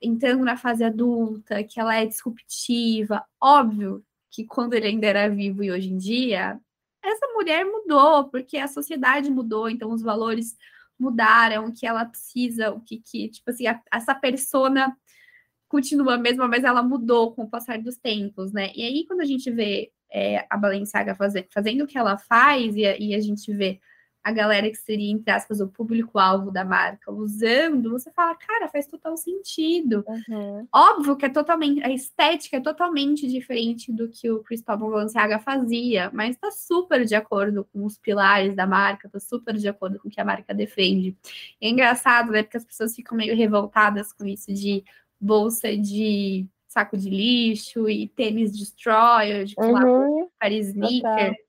entrando na fase adulta, que ela é disruptiva. Óbvio que quando ele ainda era vivo e hoje em dia, essa mulher mudou, porque a sociedade mudou, então os valores mudaram, o que ela precisa, o que, que tipo assim, a, essa persona continua a mesma, mas ela mudou com o passar dos tempos, né? E aí, quando a gente vê é, a Balenciaga fazer, fazendo o que ela faz, e e a gente vê a galera que seria, entre aspas, o público-alvo da marca usando, você fala, cara, faz total sentido. Uhum. Óbvio que é totalmente, a estética é totalmente diferente do que o Cristóvão Balenciaga fazia, mas tá super de acordo com os pilares da marca, tá super de acordo com o que a marca defende. E é engraçado, né, porque as pessoas ficam meio revoltadas com isso de bolsa de saco de lixo e tênis destroyer, de uhum. Paris sneaker.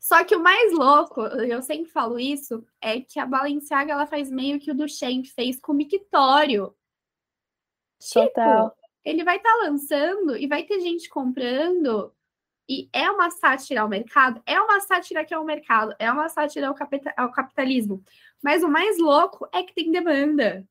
Só que o mais louco, eu sempre falo isso, é que a Balenciaga ela faz meio que o Duchamp fez com o Mictório. Total. Tipo, ele vai estar tá lançando e vai ter gente comprando e é uma sátira ao mercado, é uma sátira que é o mercado, é uma sátira ao, ao capitalismo. Mas o mais louco é que tem demanda.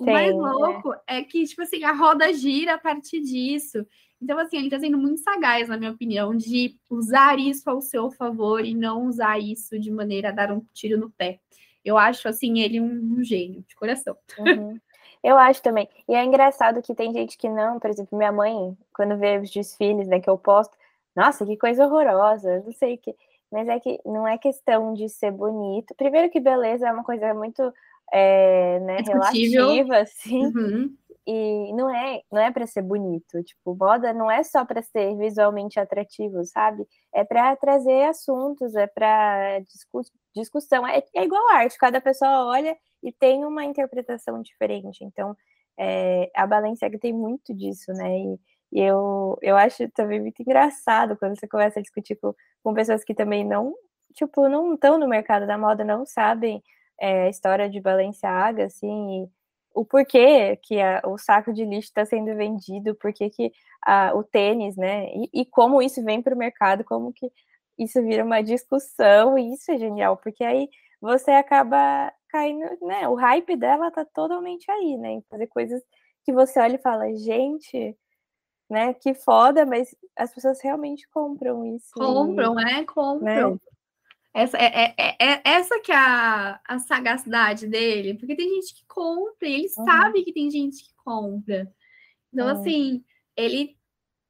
O Sim, mais é. louco é. é que, tipo assim, a roda gira a partir disso. Então, assim, ele está sendo muito sagaz, na minha opinião, de usar isso ao seu favor e não usar isso de maneira a dar um tiro no pé. Eu acho, assim, ele um, um gênio, de coração. Uhum. Eu acho também. E é engraçado que tem gente que não, por exemplo, minha mãe, quando vê os desfiles né, que eu posto, nossa, que coisa horrorosa, não sei o que. Mas é que não é questão de ser bonito. Primeiro que beleza é uma coisa muito é, né, relativa, assim. Uhum. E não é, não é para ser bonito, tipo, moda não é só para ser visualmente atrativo, sabe? É para trazer assuntos, é para discuss, discussão, é, é igual arte, cada pessoa olha e tem uma interpretação diferente. Então, é, a Balenciaga tem muito disso, né? E, e, eu, eu acho também muito engraçado quando você começa a discutir com, com pessoas que também não, tipo, não estão no mercado da moda, não sabem é, a história de Balenciaga, assim, e, o porquê que a, o saco de lixo está sendo vendido, porquê que a, o tênis, né? E, e como isso vem para o mercado, como que isso vira uma discussão, e isso é genial, porque aí você acaba caindo, né? O hype dela tá totalmente aí, né? Em fazer coisas que você olha e fala, gente, né? Que foda, mas as pessoas realmente compram isso. Compram, e, é, compram. Né? Essa, é, é, é, é, essa que é a, a sagacidade dele, porque tem gente que compra, e ele uhum. sabe que tem gente que compra. Então, uhum. assim, ele.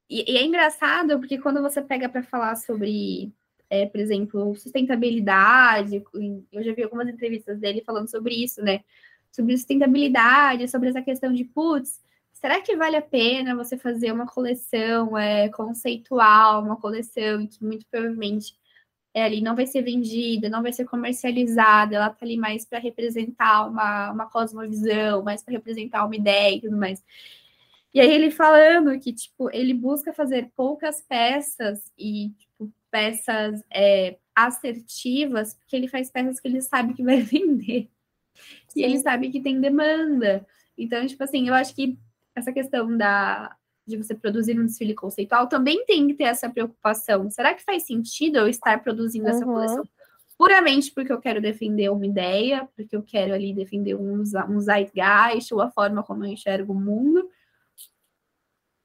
E, e, é engraçado, porque quando você pega para falar sobre, é, por exemplo, sustentabilidade, eu já vi algumas entrevistas dele falando sobre isso, né? Sobre sustentabilidade, sobre essa questão de, putz, será que vale a pena você fazer uma coleção é, conceitual, uma coleção que muito provavelmente é, ali não vai ser vendida, não vai ser comercializada, ela tá ali mais para representar uma, uma cosmovisão, mais para representar uma ideia e tudo mais. E aí ele falando que, tipo, ele busca fazer poucas peças e, tipo, peças é, assertivas, porque ele faz peças que ele sabe que vai vender. Sim. E ele sabe que tem demanda. Então, tipo assim, eu acho que essa questão da, de você produzir um desfile conceitual, também tem que ter essa preocupação. Será que faz sentido eu estar produzindo uhum. essa coleção puramente porque eu quero defender uma ideia, porque eu quero ali defender um, um zeitgeist ou a forma como eu enxergo o mundo?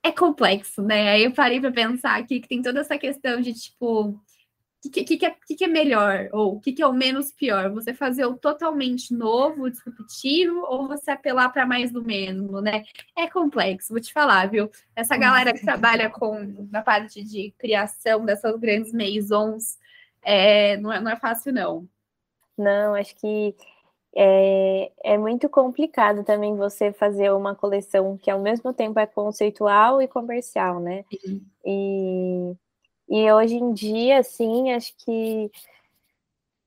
É complexo, né? Aí eu parei para pensar aqui que tem toda essa questão de tipo o que, que, que, é, que, que é melhor? Ou o que, que é o menos pior? Você fazer o totalmente novo, disruptivo, ou você apelar para mais do mesmo, né? É complexo, vou te falar, viu? Essa galera que trabalha com na parte de criação dessas grandes maisons, é, não, é, não é fácil, não. Não, acho que é, é muito complicado também você fazer uma coleção que ao mesmo tempo é conceitual e comercial, né? Sim. E e hoje em dia, assim, acho que.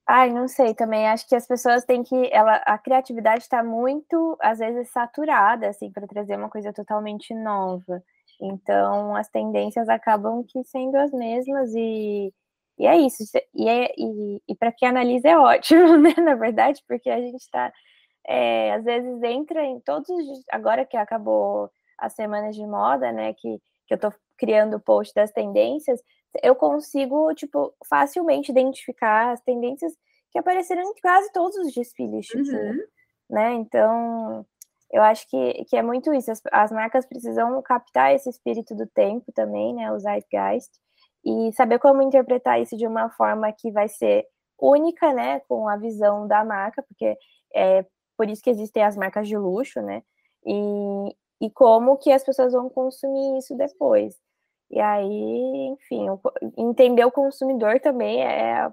Ai, não sei também. Acho que as pessoas têm que. Ela, a criatividade está muito, às vezes, saturada, assim, para trazer uma coisa totalmente nova. Então, as tendências acabam que sendo as mesmas e, e é isso. E, é, e, e para quem analisa é ótimo, né? Na verdade, porque a gente está. É, às vezes entra em todos os. Agora que acabou as semanas de moda, né? Que, que eu estou criando o post das tendências, eu consigo, tipo, facilmente identificar as tendências que apareceram em quase todos os desfiles, tipo, uhum. né? Então, eu acho que, que é muito isso. As, as, marcas precisam captar esse espírito do tempo também, né? O zeitgeist, e saber como interpretar isso de uma forma que vai ser única, né? Com a visão da marca, porque é por isso que existem as marcas de luxo, né? E, e como que as pessoas vão consumir isso depois. E aí, enfim, entender o consumidor também é,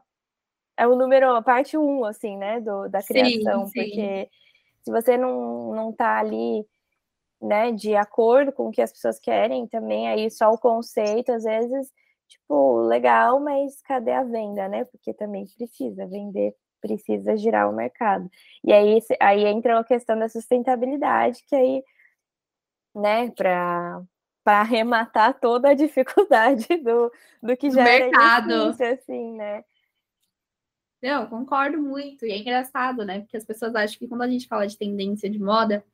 é o número, a parte um, assim, né, do, da criação, sim, sim. porque se você não, não tá ali, né, de acordo com o que as pessoas querem, também aí só o conceito, às vezes, tipo, legal, mas cadê a venda, né, porque também precisa vender, precisa girar o mercado. E aí, aí entra a questão da sustentabilidade, que aí, né, para para arrematar toda a dificuldade do, do que já mercado. era difícil, assim, né? Não, concordo muito. E é engraçado, né? Porque as pessoas acham que quando a gente fala de tendência de moda,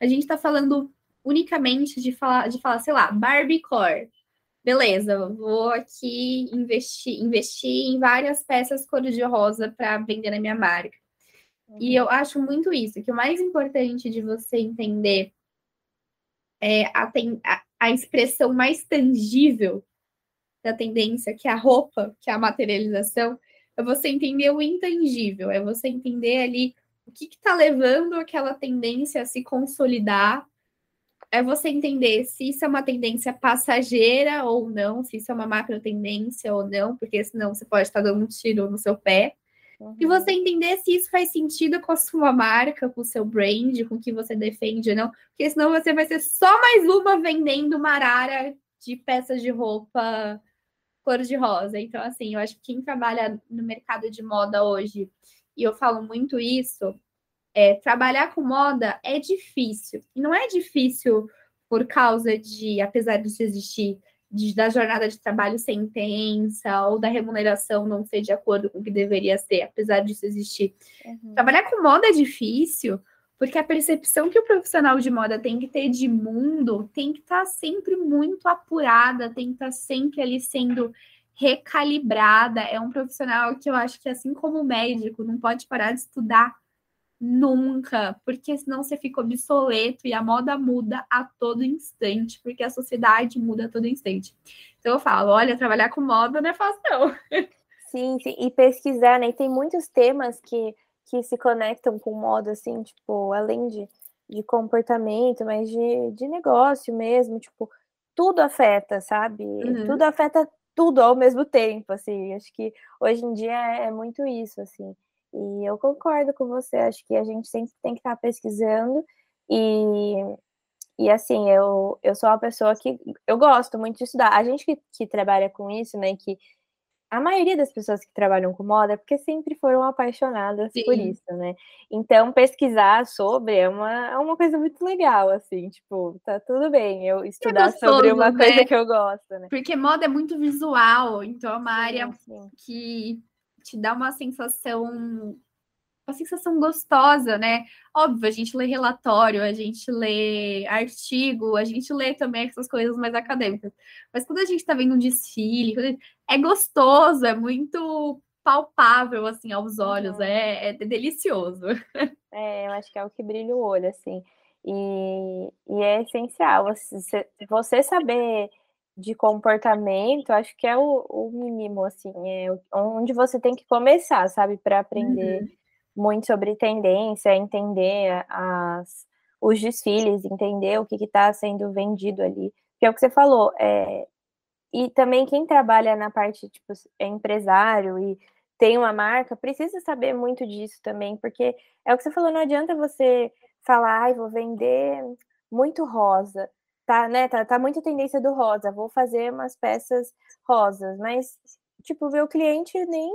a gente está falando unicamente de falar, de falar, sei lá, Barbiecore. Beleza, vou aqui investir, investir em várias peças cor-de-rosa para vender na minha marca. Uhum. E eu acho muito isso, que o mais importante de você entender é a, a, a expressão mais tangível da tendência, que é a roupa, que é a materialização, é você entender o intangível, é você entender ali o que está levando aquela tendência a se consolidar, é você entender se isso é uma tendência passageira ou não, se isso é uma macro tendência ou não, porque senão você pode estar dando um tiro no seu pé. Uhum. E você entender se isso faz sentido com a sua marca, com o seu brand, com o que você defende ou não, porque senão você vai ser só mais uma vendendo uma arara de peças de roupa cor de rosa. Então, assim, eu acho que quem trabalha no mercado de moda hoje, e eu falo muito isso, é, trabalhar com moda é difícil. E não é difícil por causa de, apesar de existir de, da jornada de trabalho ser intensa ou da remuneração não ser de acordo com o que deveria ser, apesar disso existir. Uhum. Trabalhar com moda é difícil, porque a percepção que o profissional de moda tem que ter de mundo tem que estar tá sempre muito apurada, tem que estar tá sempre ali sendo recalibrada. É um profissional que eu acho que, assim como o médico, não pode parar de estudar Nunca, porque senão você fica obsoleto e a moda muda a todo instante, porque a sociedade muda a todo instante. Então eu falo, olha, trabalhar com moda não é fácil, não. Sim, sim, e pesquisar, né? E tem muitos temas que, que se conectam com moda, assim, tipo, além de, de comportamento, mas de, de negócio mesmo, tipo, tudo afeta, sabe? Uhum. Tudo afeta tudo ao mesmo tempo, assim. Acho que hoje em dia é, é muito isso, assim. E eu concordo com você, acho que a gente sempre tem que estar pesquisando e, e assim, eu, eu sou uma pessoa que eu gosto muito de estudar. A gente que, que trabalha com isso, né, que a maioria das pessoas que trabalham com moda é porque sempre foram apaixonadas Sim. por isso, né? Então, pesquisar sobre é uma, é uma coisa muito legal, assim, tipo, tá tudo bem eu é estudar é gostoso, sobre uma né? coisa que eu gosto, né? Porque moda é muito visual, então é uma área sim. que te dá uma sensação uma sensação gostosa, né? Óbvio, a gente lê relatório, a gente lê artigo, a gente lê também essas coisas mais acadêmicas. Mas quando a gente está vendo um desfile, é gostoso, é muito palpável, assim, aos olhos, uhum. é, é, delicioso. É, eu acho que é o que brilha o olho, assim. E, e é essencial você, você saber de comportamento, acho que é o, o mínimo, assim, é onde você tem que começar, sabe, para aprender uhum. muito sobre tendência, entender as, os desfiles, entender o que está sendo vendido ali. Que é o que você falou, é, e também quem trabalha na parte, tipo, é empresário e tem uma marca, precisa saber muito disso também, porque é o que você falou, não adianta você falar, ai, vou vender muito rosa, tá, né, tá, tá muita tendência do rosa, vou fazer umas peças rosas, mas, tipo, o cliente nem,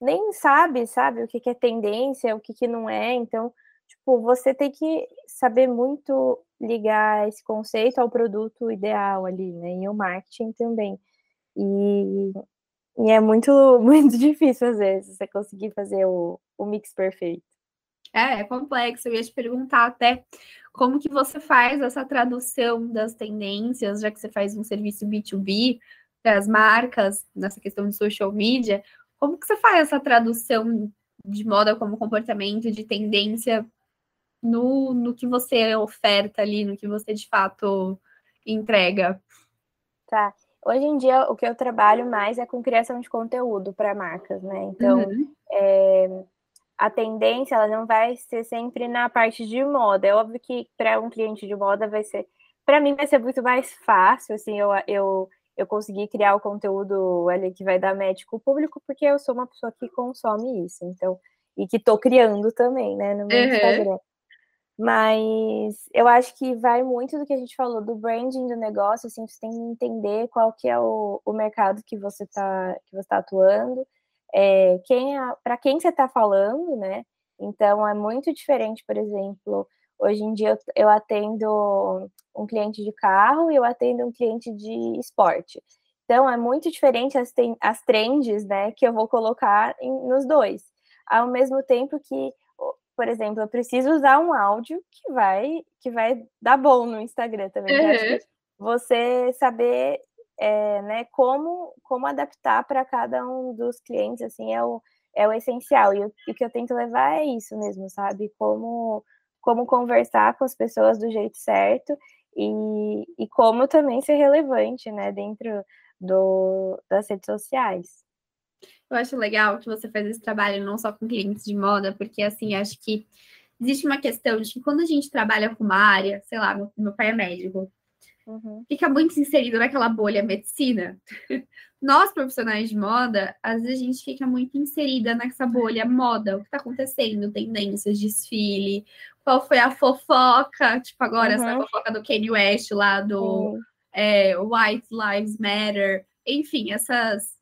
nem sabe, sabe, o que, que é tendência, o que, que não é, então, tipo, você tem que saber muito ligar esse conceito ao produto ideal ali, né? E o marketing também. E, e é muito, muito difícil, às vezes, você conseguir fazer o, o mix perfeito. É, é complexo. Eu ia te perguntar até como que você faz essa tradução das tendências, já que você faz um serviço B2B para as marcas, nessa questão de social media, como que você faz essa tradução de moda como comportamento, de tendência no, no que você oferta ali, no que você de fato entrega. Tá. Hoje em dia, o que eu trabalho mais é com criação de conteúdo para marcas, né? Então, uhum. é, a tendência ela não vai ser sempre na parte de moda. É óbvio que para um cliente de moda vai ser, para mim vai ser muito mais fácil, assim, eu, eu eu consegui criar o conteúdo ali que vai dar médico público, porque eu sou uma pessoa que consome isso, então, e que estou criando também, né, no meu uhum. Instagram. Mas eu acho que vai muito do que a gente falou do branding do negócio, assim, você tem que entender qual que é o, o mercado que você está que você tá atuando, é, quem é, para quem você está falando, né? Então é muito diferente, por exemplo, hoje em dia eu, eu atendo um cliente de carro e eu atendo um cliente de esporte. Então é muito diferente as, as trends, né, que eu vou colocar em, nos dois. Ao mesmo tempo que por exemplo, eu preciso usar um áudio que vai que vai dar bom no Instagram também. Uhum. você saber é, né, como, como adaptar para cada um dos clientes, assim, é o, é o essencial. E o, o que eu tento levar é isso mesmo, sabe? Como, como conversar com as pessoas do jeito certo e, e como também ser relevante, né, dentro do, das redes sociais. Eu acho legal que você faz esse trabalho não só com clientes de moda, porque assim, acho que existe uma questão de que quando a gente trabalha com uma área, sei lá, meu, meu pai é médico, uhum. fica muito inserido naquela bolha medicina. Nós, profissionais de moda, às vezes a gente fica muito inserida nessa bolha moda, o que está acontecendo, tendências, desfile, qual foi a fofoca, tipo agora uhum. essa fofoca do Kanye West lá do uhum. é, White Lives Matter, enfim, essas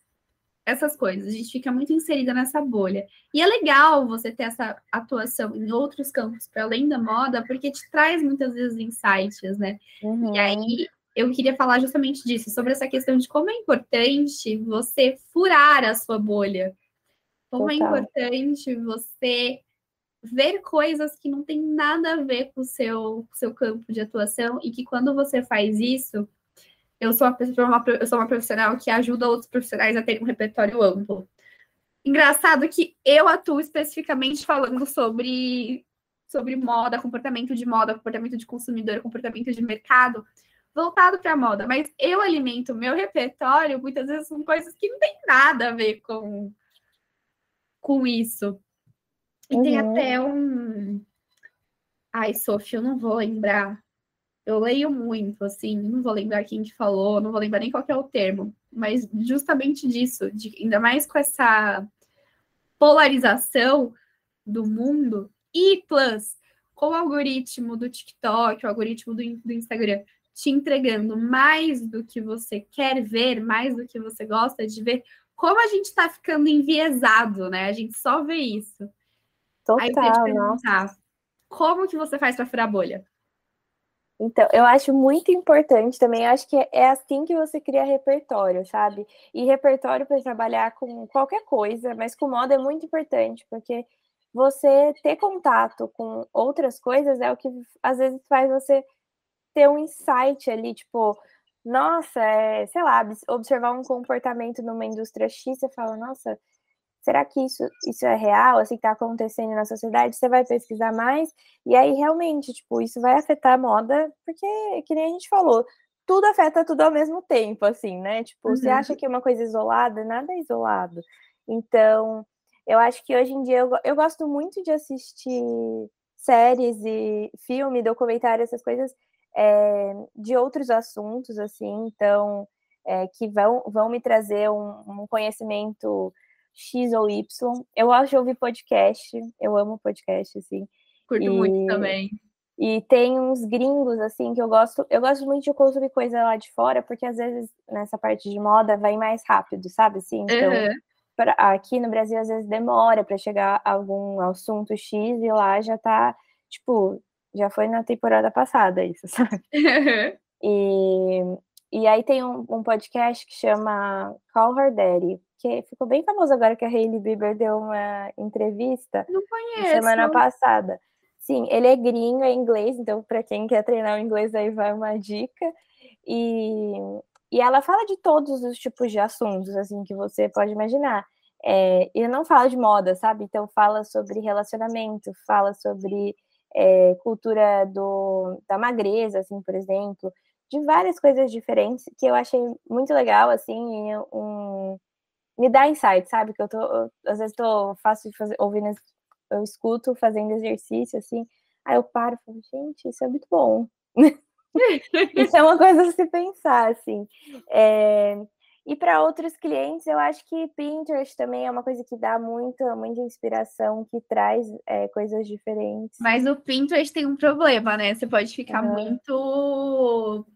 essas coisas. A gente fica muito inserida nessa bolha. E é legal você ter essa atuação em outros campos para além da moda, porque te traz muitas vezes insights, né? Uhum. E aí eu queria falar justamente disso, sobre essa questão de como é importante você furar a sua bolha. Como é Total. é importante você ver coisas que não tem nada a ver com o seu, seu campo de atuação e que quando você faz isso, eu sou, uma, eu sou uma profissional que ajuda outros profissionais a terem um repertório amplo. Engraçado que eu atuo especificamente falando sobre, sobre moda, comportamento de moda, comportamento de consumidor, comportamento de mercado, voltado para a moda, mas eu alimento o meu repertório muitas vezes com coisas que não tem nada a ver com, com isso. E uhum. tem até um. Ai, Sofia, eu não vou lembrar eu leio muito, assim, não vou lembrar quem que falou, não vou lembrar nem qual é o termo, mas justamente disso, de, ainda mais com essa polarização do mundo, e plus, com o algoritmo do TikTok, o algoritmo do, do Instagram, te entregando mais do que você quer ver, mais do que você gosta de ver, como a gente está ficando enviesado, né? A gente só vê isso. Total, Aí eu te perguntar, nossa. como que você faz para furar a bolha? Então, eu acho muito importante também, acho que é assim que você cria repertório, sabe? E repertório para trabalhar com qualquer coisa, mas com moda é muito importante, porque você ter contato com outras coisas é o que às vezes faz você ter um insight ali, tipo, nossa, é, sei lá, observar um comportamento numa indústria X, você fala, nossa, será que isso, isso é real, assim, que está acontecendo na sociedade? Você vai pesquisar mais, e aí realmente, tipo, isso vai afetar a moda, porque, que nem a gente falou, tudo afeta tudo ao mesmo tempo, assim, né? Tipo, uhum. você acha que é uma coisa isolada, nada é isolado. Então, eu acho que hoje em dia eu, eu gosto muito de assistir séries e filme, documentário, essas coisas é, de outros assuntos, assim, então, é, que vão, vão me trazer um, um, conhecimento X ou Y. Eu gosto de ouvir podcast, eu amo podcast, assim. Curto e, muito também. E tem uns gringos, assim, que eu gosto. Eu gosto muito de consumir coisa lá de fora, porque às vezes nessa parte de moda vai mais rápido, sabe? Assim, então, uhum. pra, aqui no Brasil, às vezes demora para chegar a algum assunto X e lá já tá, tipo, já foi na temporada passada isso, sabe? e, e aí tem um, um, podcast que chama Call Her Daddy, que ficou bem famoso agora que a Hailey Bieber deu uma entrevista Não conheço. semana passada. Sim, ele é gringo, é inglês, então para quem quer treinar o inglês aí vai uma dica. E, e ela fala de todos os tipos de assuntos, assim, que você pode imaginar. É, e não fala de moda, sabe? Então fala sobre relacionamento, fala sobre é, cultura do, da magreza, assim, por exemplo, de várias coisas diferentes que eu achei muito legal, assim, um, me dá insight, sabe? Que eu tô, eu, às vezes tô fácil de fazer, ouvindo eu escuto fazendo exercício, assim, aí eu paro e falo, gente, isso é muito bom. isso é uma coisa a se pensar, assim. É... E para outros clientes, eu acho que Pinterest também é uma coisa que dá muita, muita inspiração, que traz é, coisas diferentes. Mas o Pinterest tem um problema, né? Você pode ficar uhum. muito.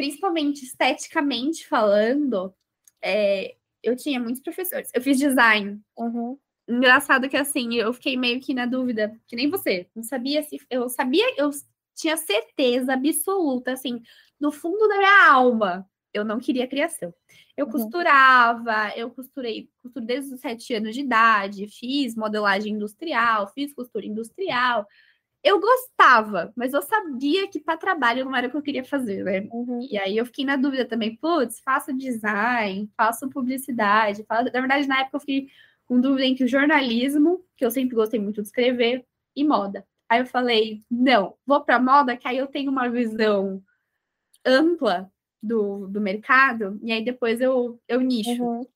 Principalmente esteticamente falando, é... eu tinha muitos professores. Eu fiz design. Uhum. Engraçado que assim, eu fiquei meio que na dúvida, que nem você. Não sabia se. Eu sabia, eu tinha certeza absoluta, assim, no fundo da minha alma, eu não queria criação. Eu uhum. costurava, eu costurei, costuro desde os sete anos de idade, fiz modelagem industrial, fiz costura industrial. Eu gostava, mas eu sabia que para trabalho não era o que eu queria fazer, né? Uhum. E aí eu fiquei na dúvida também, putz, faço design, faço publicidade, faço... na verdade na época eu fiquei com dúvida entre o jornalismo, que eu sempre gostei muito de escrever, e moda. Aí eu falei, não, vou para moda, que aí eu tenho uma visão ampla do, do mercado, e aí depois eu, eu nicho. Uhum.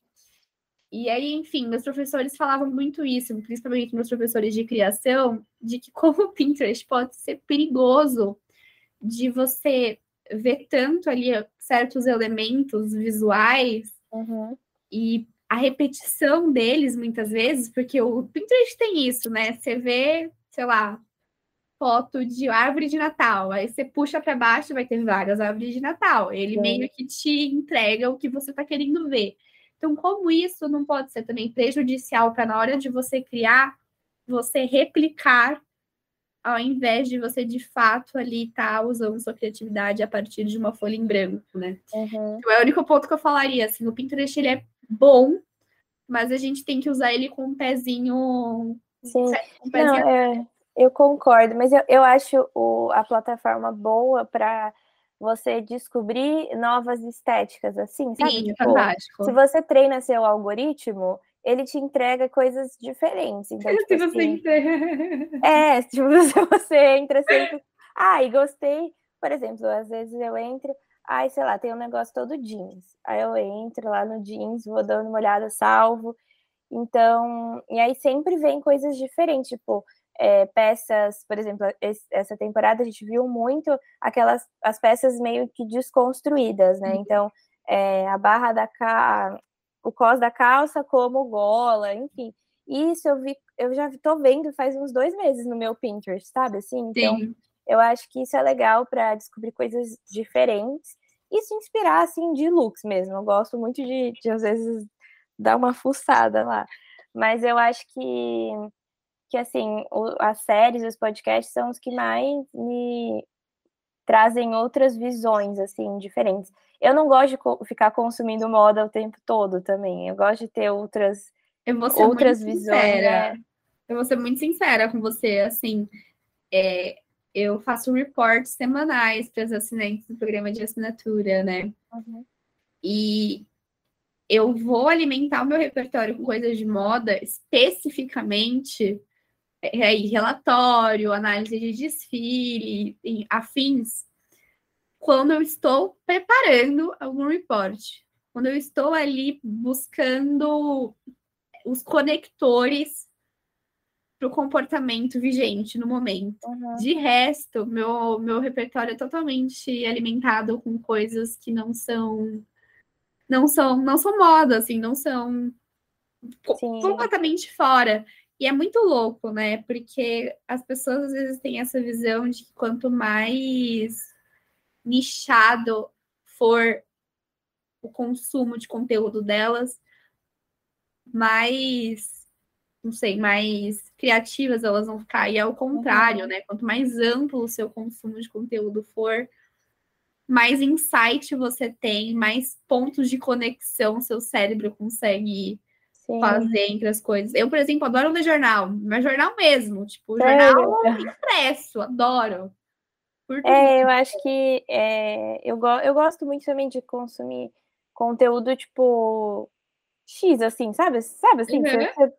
E aí, enfim, meus professores falavam muito isso, principalmente meus professores de criação, de que como o Pinterest pode ser perigoso de você ver tanto ali certos elementos visuais uhum. e a repetição deles muitas vezes, porque o Pinterest tem isso, né? Você vê, sei lá, foto de árvore de Natal, aí você puxa para baixo, vai ter várias árvores de Natal. Ele meio que te entrega o que você está querendo ver. Então, como isso não pode ser também prejudicial para na hora de você criar, você replicar ao invés de você de fato ali estar tá usando sua criatividade a partir de uma folha em branco, né? Uhum. Então, é o único ponto que eu falaria, assim, o Pinterest ele é bom, mas a gente tem que usar ele com um pezinho. Sim. Um pezinho... Não, é, eu concordo, mas eu, eu acho o, a plataforma boa para você descobrir novas estéticas, assim, sabe? Sim, tipo, fantástico. Se você treina seu algoritmo, ele te entrega coisas diferentes. Então, tipo, se você assim, É, tipo, se você entra sempre. Ah, e gostei, por exemplo, às vezes eu entro, Ai, sei lá, tem um negócio todo jeans. Aí eu entro lá no jeans, vou dando uma olhada, salvo. Então, e aí sempre vem coisas diferentes, tipo, é, peças, por exemplo, esse, essa temporada a gente viu muito aquelas as peças meio que desconstruídas, né? Uhum. Então, é, a barra da ca... o cos da calça como gola, enfim. Isso eu vi, eu já tô vendo faz uns dois meses no meu Pinterest, sabe? Assim, então, Sim. Eu acho que isso é legal para descobrir coisas diferentes e se inspirar, assim, de looks mesmo. Eu gosto muito de, de, às vezes, dar uma fuçada lá. Mas eu acho que, que assim, o, as séries, os podcasts são os que mais me trazem outras visões, assim, diferentes. Eu não gosto de co ficar consumindo moda o tempo todo também. Eu gosto de ter outras, outras visões. Né? Eu vou ser muito sincera com você, assim, é, eu faço reports semanais para os assinantes do programa de assinatura, né? Uhum. E eu vou alimentar o meu repertório com coisas de moda, especificamente aí, relatório, análise de desfile, afins, quando eu estou preparando algum report, quando eu estou ali buscando os conectores para o comportamento vigente no momento. Uhum. De resto, meu, meu repertório é totalmente alimentado com coisas que não são não são não são moda, assim, não são Sim. completamente fora. E é muito louco, né? Porque as pessoas às vezes têm essa visão de que quanto mais nichado for o consumo de conteúdo delas, mais, não sei, mais criativas elas vão ficar. E é o contrário, uhum. né? Quanto mais amplo o seu consumo de conteúdo for, mais insight você tem, mais pontos de conexão seu cérebro consegue Sim. fazer entre as coisas. Eu, por exemplo, adoro ler jornal, mas jornal mesmo, tipo, jornal impresso, adoro. É, eu acho que é, eu, go eu gosto muito também de consumir conteúdo, tipo, X, assim, sabe? Sabe assim? Uhum. Você,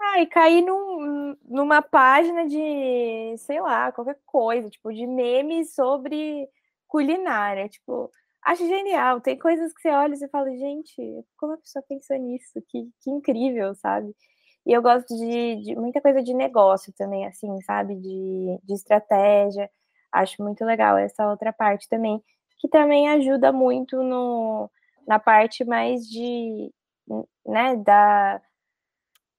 ai, cair num, numa página de, sei lá, qualquer coisa, tipo, de memes sobre culinária, tipo, acho genial. Tem coisas que você olha e você fala, gente, como a pessoa pensou nisso? Que, que incrível, sabe? E eu gosto de, de, muita coisa de negócio também, assim, sabe? De, de estratégia. Acho muito legal essa outra parte também, que também ajuda muito no, na parte mais de, né, da,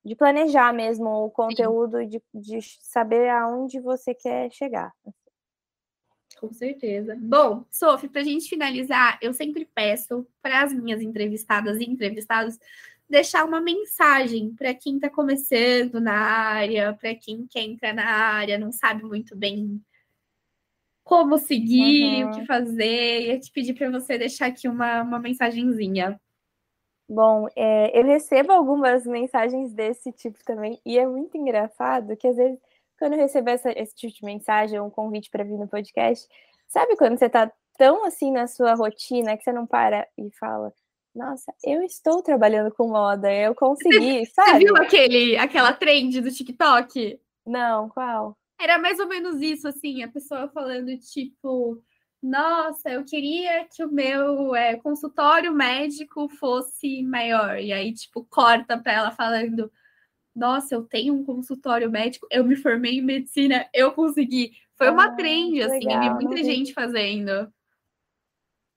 de planejar mesmo o conteúdo, de, de saber aonde você quer chegar. Com certeza. Bom, Sophie, para a gente finalizar, eu sempre peço para as minhas entrevistadas e entrevistados deixar uma mensagem para quem está começando na área, para quem quer entrar na área, não sabe muito bem como seguir, uhum. o que fazer. Ia te pedir para você deixar aqui uma, uma mensagenzinha. Bom, é, eu recebo algumas mensagens desse tipo também, e é muito engraçado que às vezes quando eu recebo essa, esse tipo de mensagem, um convite para vir no podcast, sabe quando você está tão assim na sua rotina que você não para e fala, nossa, eu estou trabalhando com moda, eu consegui, você, sabe? Você viu aquele, aquela trend do TikTok? Não, qual? Era mais ou menos isso, assim, a pessoa falando, tipo, nossa, eu queria que o meu é, consultório médico fosse maior. E aí, tipo, corta para ela falando, nossa, eu tenho um consultório médico, eu me formei em medicina, eu consegui. Foi uma ah, trend, assim, legal, vi muita gente fazendo.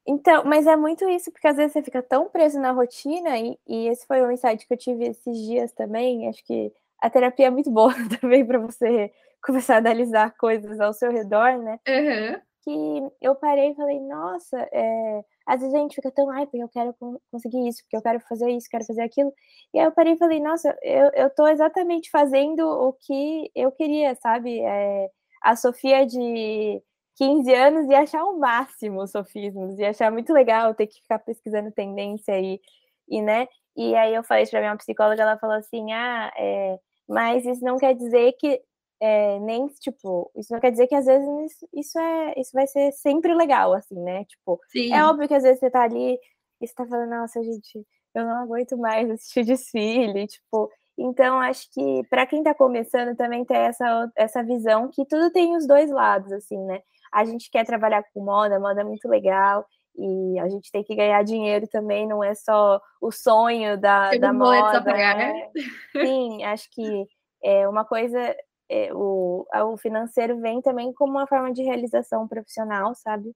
Então, mas é muito isso, porque às vezes você fica tão preso na rotina, e, e esse foi um insight que eu tive esses dias também. Acho que a terapia é muito boa também para você começar a analisar coisas ao seu redor, né? Uhum. Que eu parei e falei, nossa, é, às vezes a gente fica tão, ai, porque eu quero conseguir isso, porque eu quero fazer isso, quero fazer aquilo. E aí eu parei e falei, nossa, eu, eu tô exatamente fazendo o que eu queria, sabe? É, a Sofia de 15 anos ia achar o máximo os sofismos, ia achar muito legal ter que ficar pesquisando tendência e, e né? E aí eu falei pra minha psicóloga, ela falou assim, ah, é, mas isso não quer dizer que é, nem, tipo, isso não quer dizer que às vezes isso, é, isso vai ser sempre legal, assim, né? Tipo, é Sim. é óbvio que às vezes você tá ali e você tá falando, nossa, gente, eu não aguento mais assistir desfile, tipo. Então, acho que para quem tá começando também tem essa, essa visão que tudo tem os dois lados, assim, né? A gente quer trabalhar com moda, moda é muito legal, e a gente tem que ganhar dinheiro também, não é só o sonho da, da moda. Né? Sim, acho que é uma coisa é, o, o financeiro vem também como uma forma de realização profissional, sabe?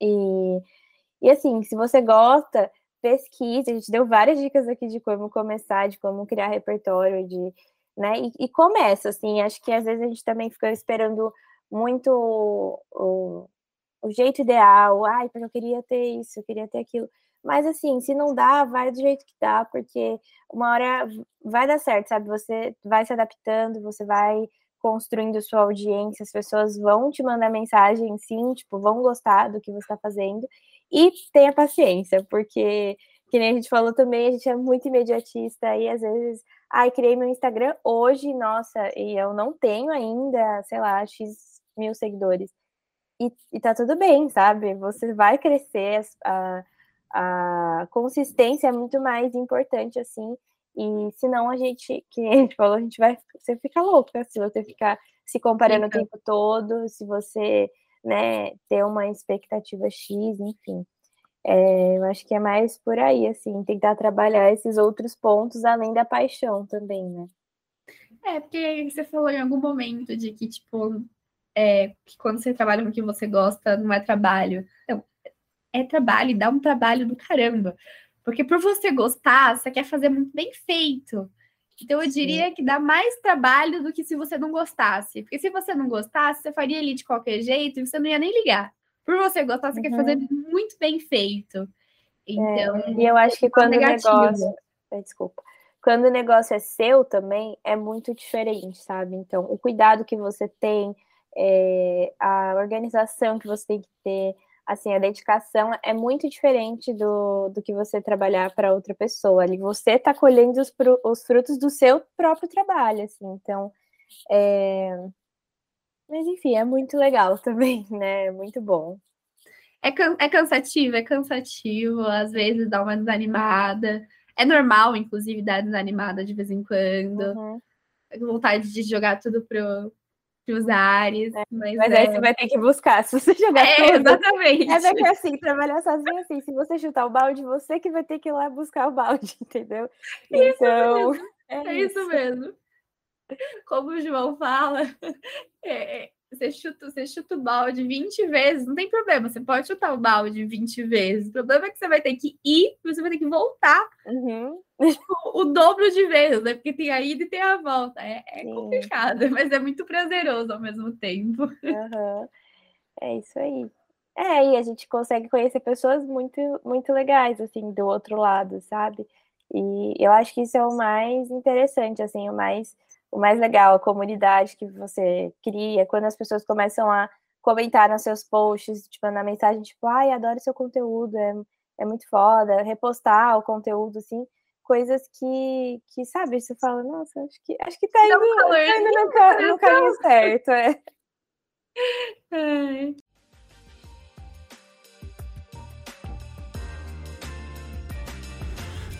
E, e assim, se você gosta, pesquise, a gente deu várias dicas aqui de como começar, de como criar repertório, de, né? E, e começa, assim, acho que às vezes a gente também fica esperando muito o, o, o jeito ideal, ai, porque eu queria ter isso, eu queria ter aquilo. Mas assim, se não dá, vai do jeito que dá, porque uma hora vai dar certo, sabe? Você vai se adaptando, você vai construindo sua audiência, as pessoas vão te mandar mensagem, sim, tipo, vão gostar do que você está fazendo. E tenha paciência, porque, que nem a gente falou também, a gente é muito imediatista e às vezes, ai, criei meu Instagram hoje, nossa, e eu não tenho ainda, sei lá, X mil seguidores. E, e tá tudo bem, sabe? Você vai crescer, a, a consistência é muito mais importante, assim, e senão a gente, que a gente falou, a gente vai, você fica louca se você ficar se comparando o tempo todo, se você né, ter uma expectativa X, enfim. É, eu acho que é mais por aí, assim, tentar trabalhar esses outros pontos além da paixão também, né? É, porque você falou em algum momento de que, tipo, é, que quando você trabalha com o que você gosta, não é trabalho. Então, é trabalho e dá um trabalho do caramba. Porque por você gostar, você quer fazer muito bem feito. Então eu diria que dá mais trabalho do que se você não gostasse. Porque se você não gostasse, você faria ali de qualquer jeito e você não ia nem ligar. Por você gostar, você uhum. quer fazer muito bem feito. Então, é, e eu acho que quando o negócio. Desculpa. Quando o negócio é seu também, é muito diferente, sabe? Então, o cuidado que você tem, é, a organização que você tem que ter, assim, a dedicação é muito diferente do, do que você trabalhar para outra pessoa. Ali você está colhendo os, os, frutos do seu próprio trabalho, assim. Então, é... mas enfim, é muito legal também, né? É muito bom. É, can é cansativo, é cansativo, às vezes dá uma desanimada. É normal, inclusive, dar desanimada de vez em quando. Uhum. Vontade de jogar tudo pro, pros ares. É, mas, mas é... aí você vai ter que buscar. Se você jogar é, tudo. Exatamente. É que assim, trabalhar sozinho assim. Se você chutar o balde, você que vai ter que ir lá buscar o balde, entendeu? Isso então. Mesmo. É, é isso. isso mesmo. Como o João fala, é, é você chuta, você chuta o balde 20 vezes, não tem problema, você pode chutar o balde 20 vezes. O problema é que você vai ter que ir você vai ter que voltar uhum. o, o, dobro de vezes, né? Porque tem a ida e tem a volta. É, é complicado, mas é muito prazeroso ao mesmo tempo. Uhum. É isso aí. É, e a gente consegue conhecer pessoas muito, muito legais, assim, do outro lado, sabe? E eu acho que isso é o mais interessante, assim, o mais o mais legal, a comunidade que você cria, quando as pessoas começam a comentar nos seus posts, tipo, na mensagem, tipo, ai, adoro seu conteúdo, é, é muito foda, repostar o conteúdo, assim, coisas que, que sabe, você fala, nossa, acho que, acho que tá indo, tá indo no, no caminho certo, é. é.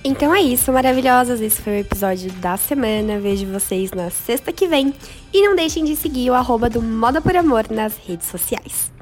Então é isso, maravilhosas. Esse foi o episódio da semana. Vejo vocês na sexta que vem. E não deixem de seguir o arroba do Moda por Amor nas redes sociais.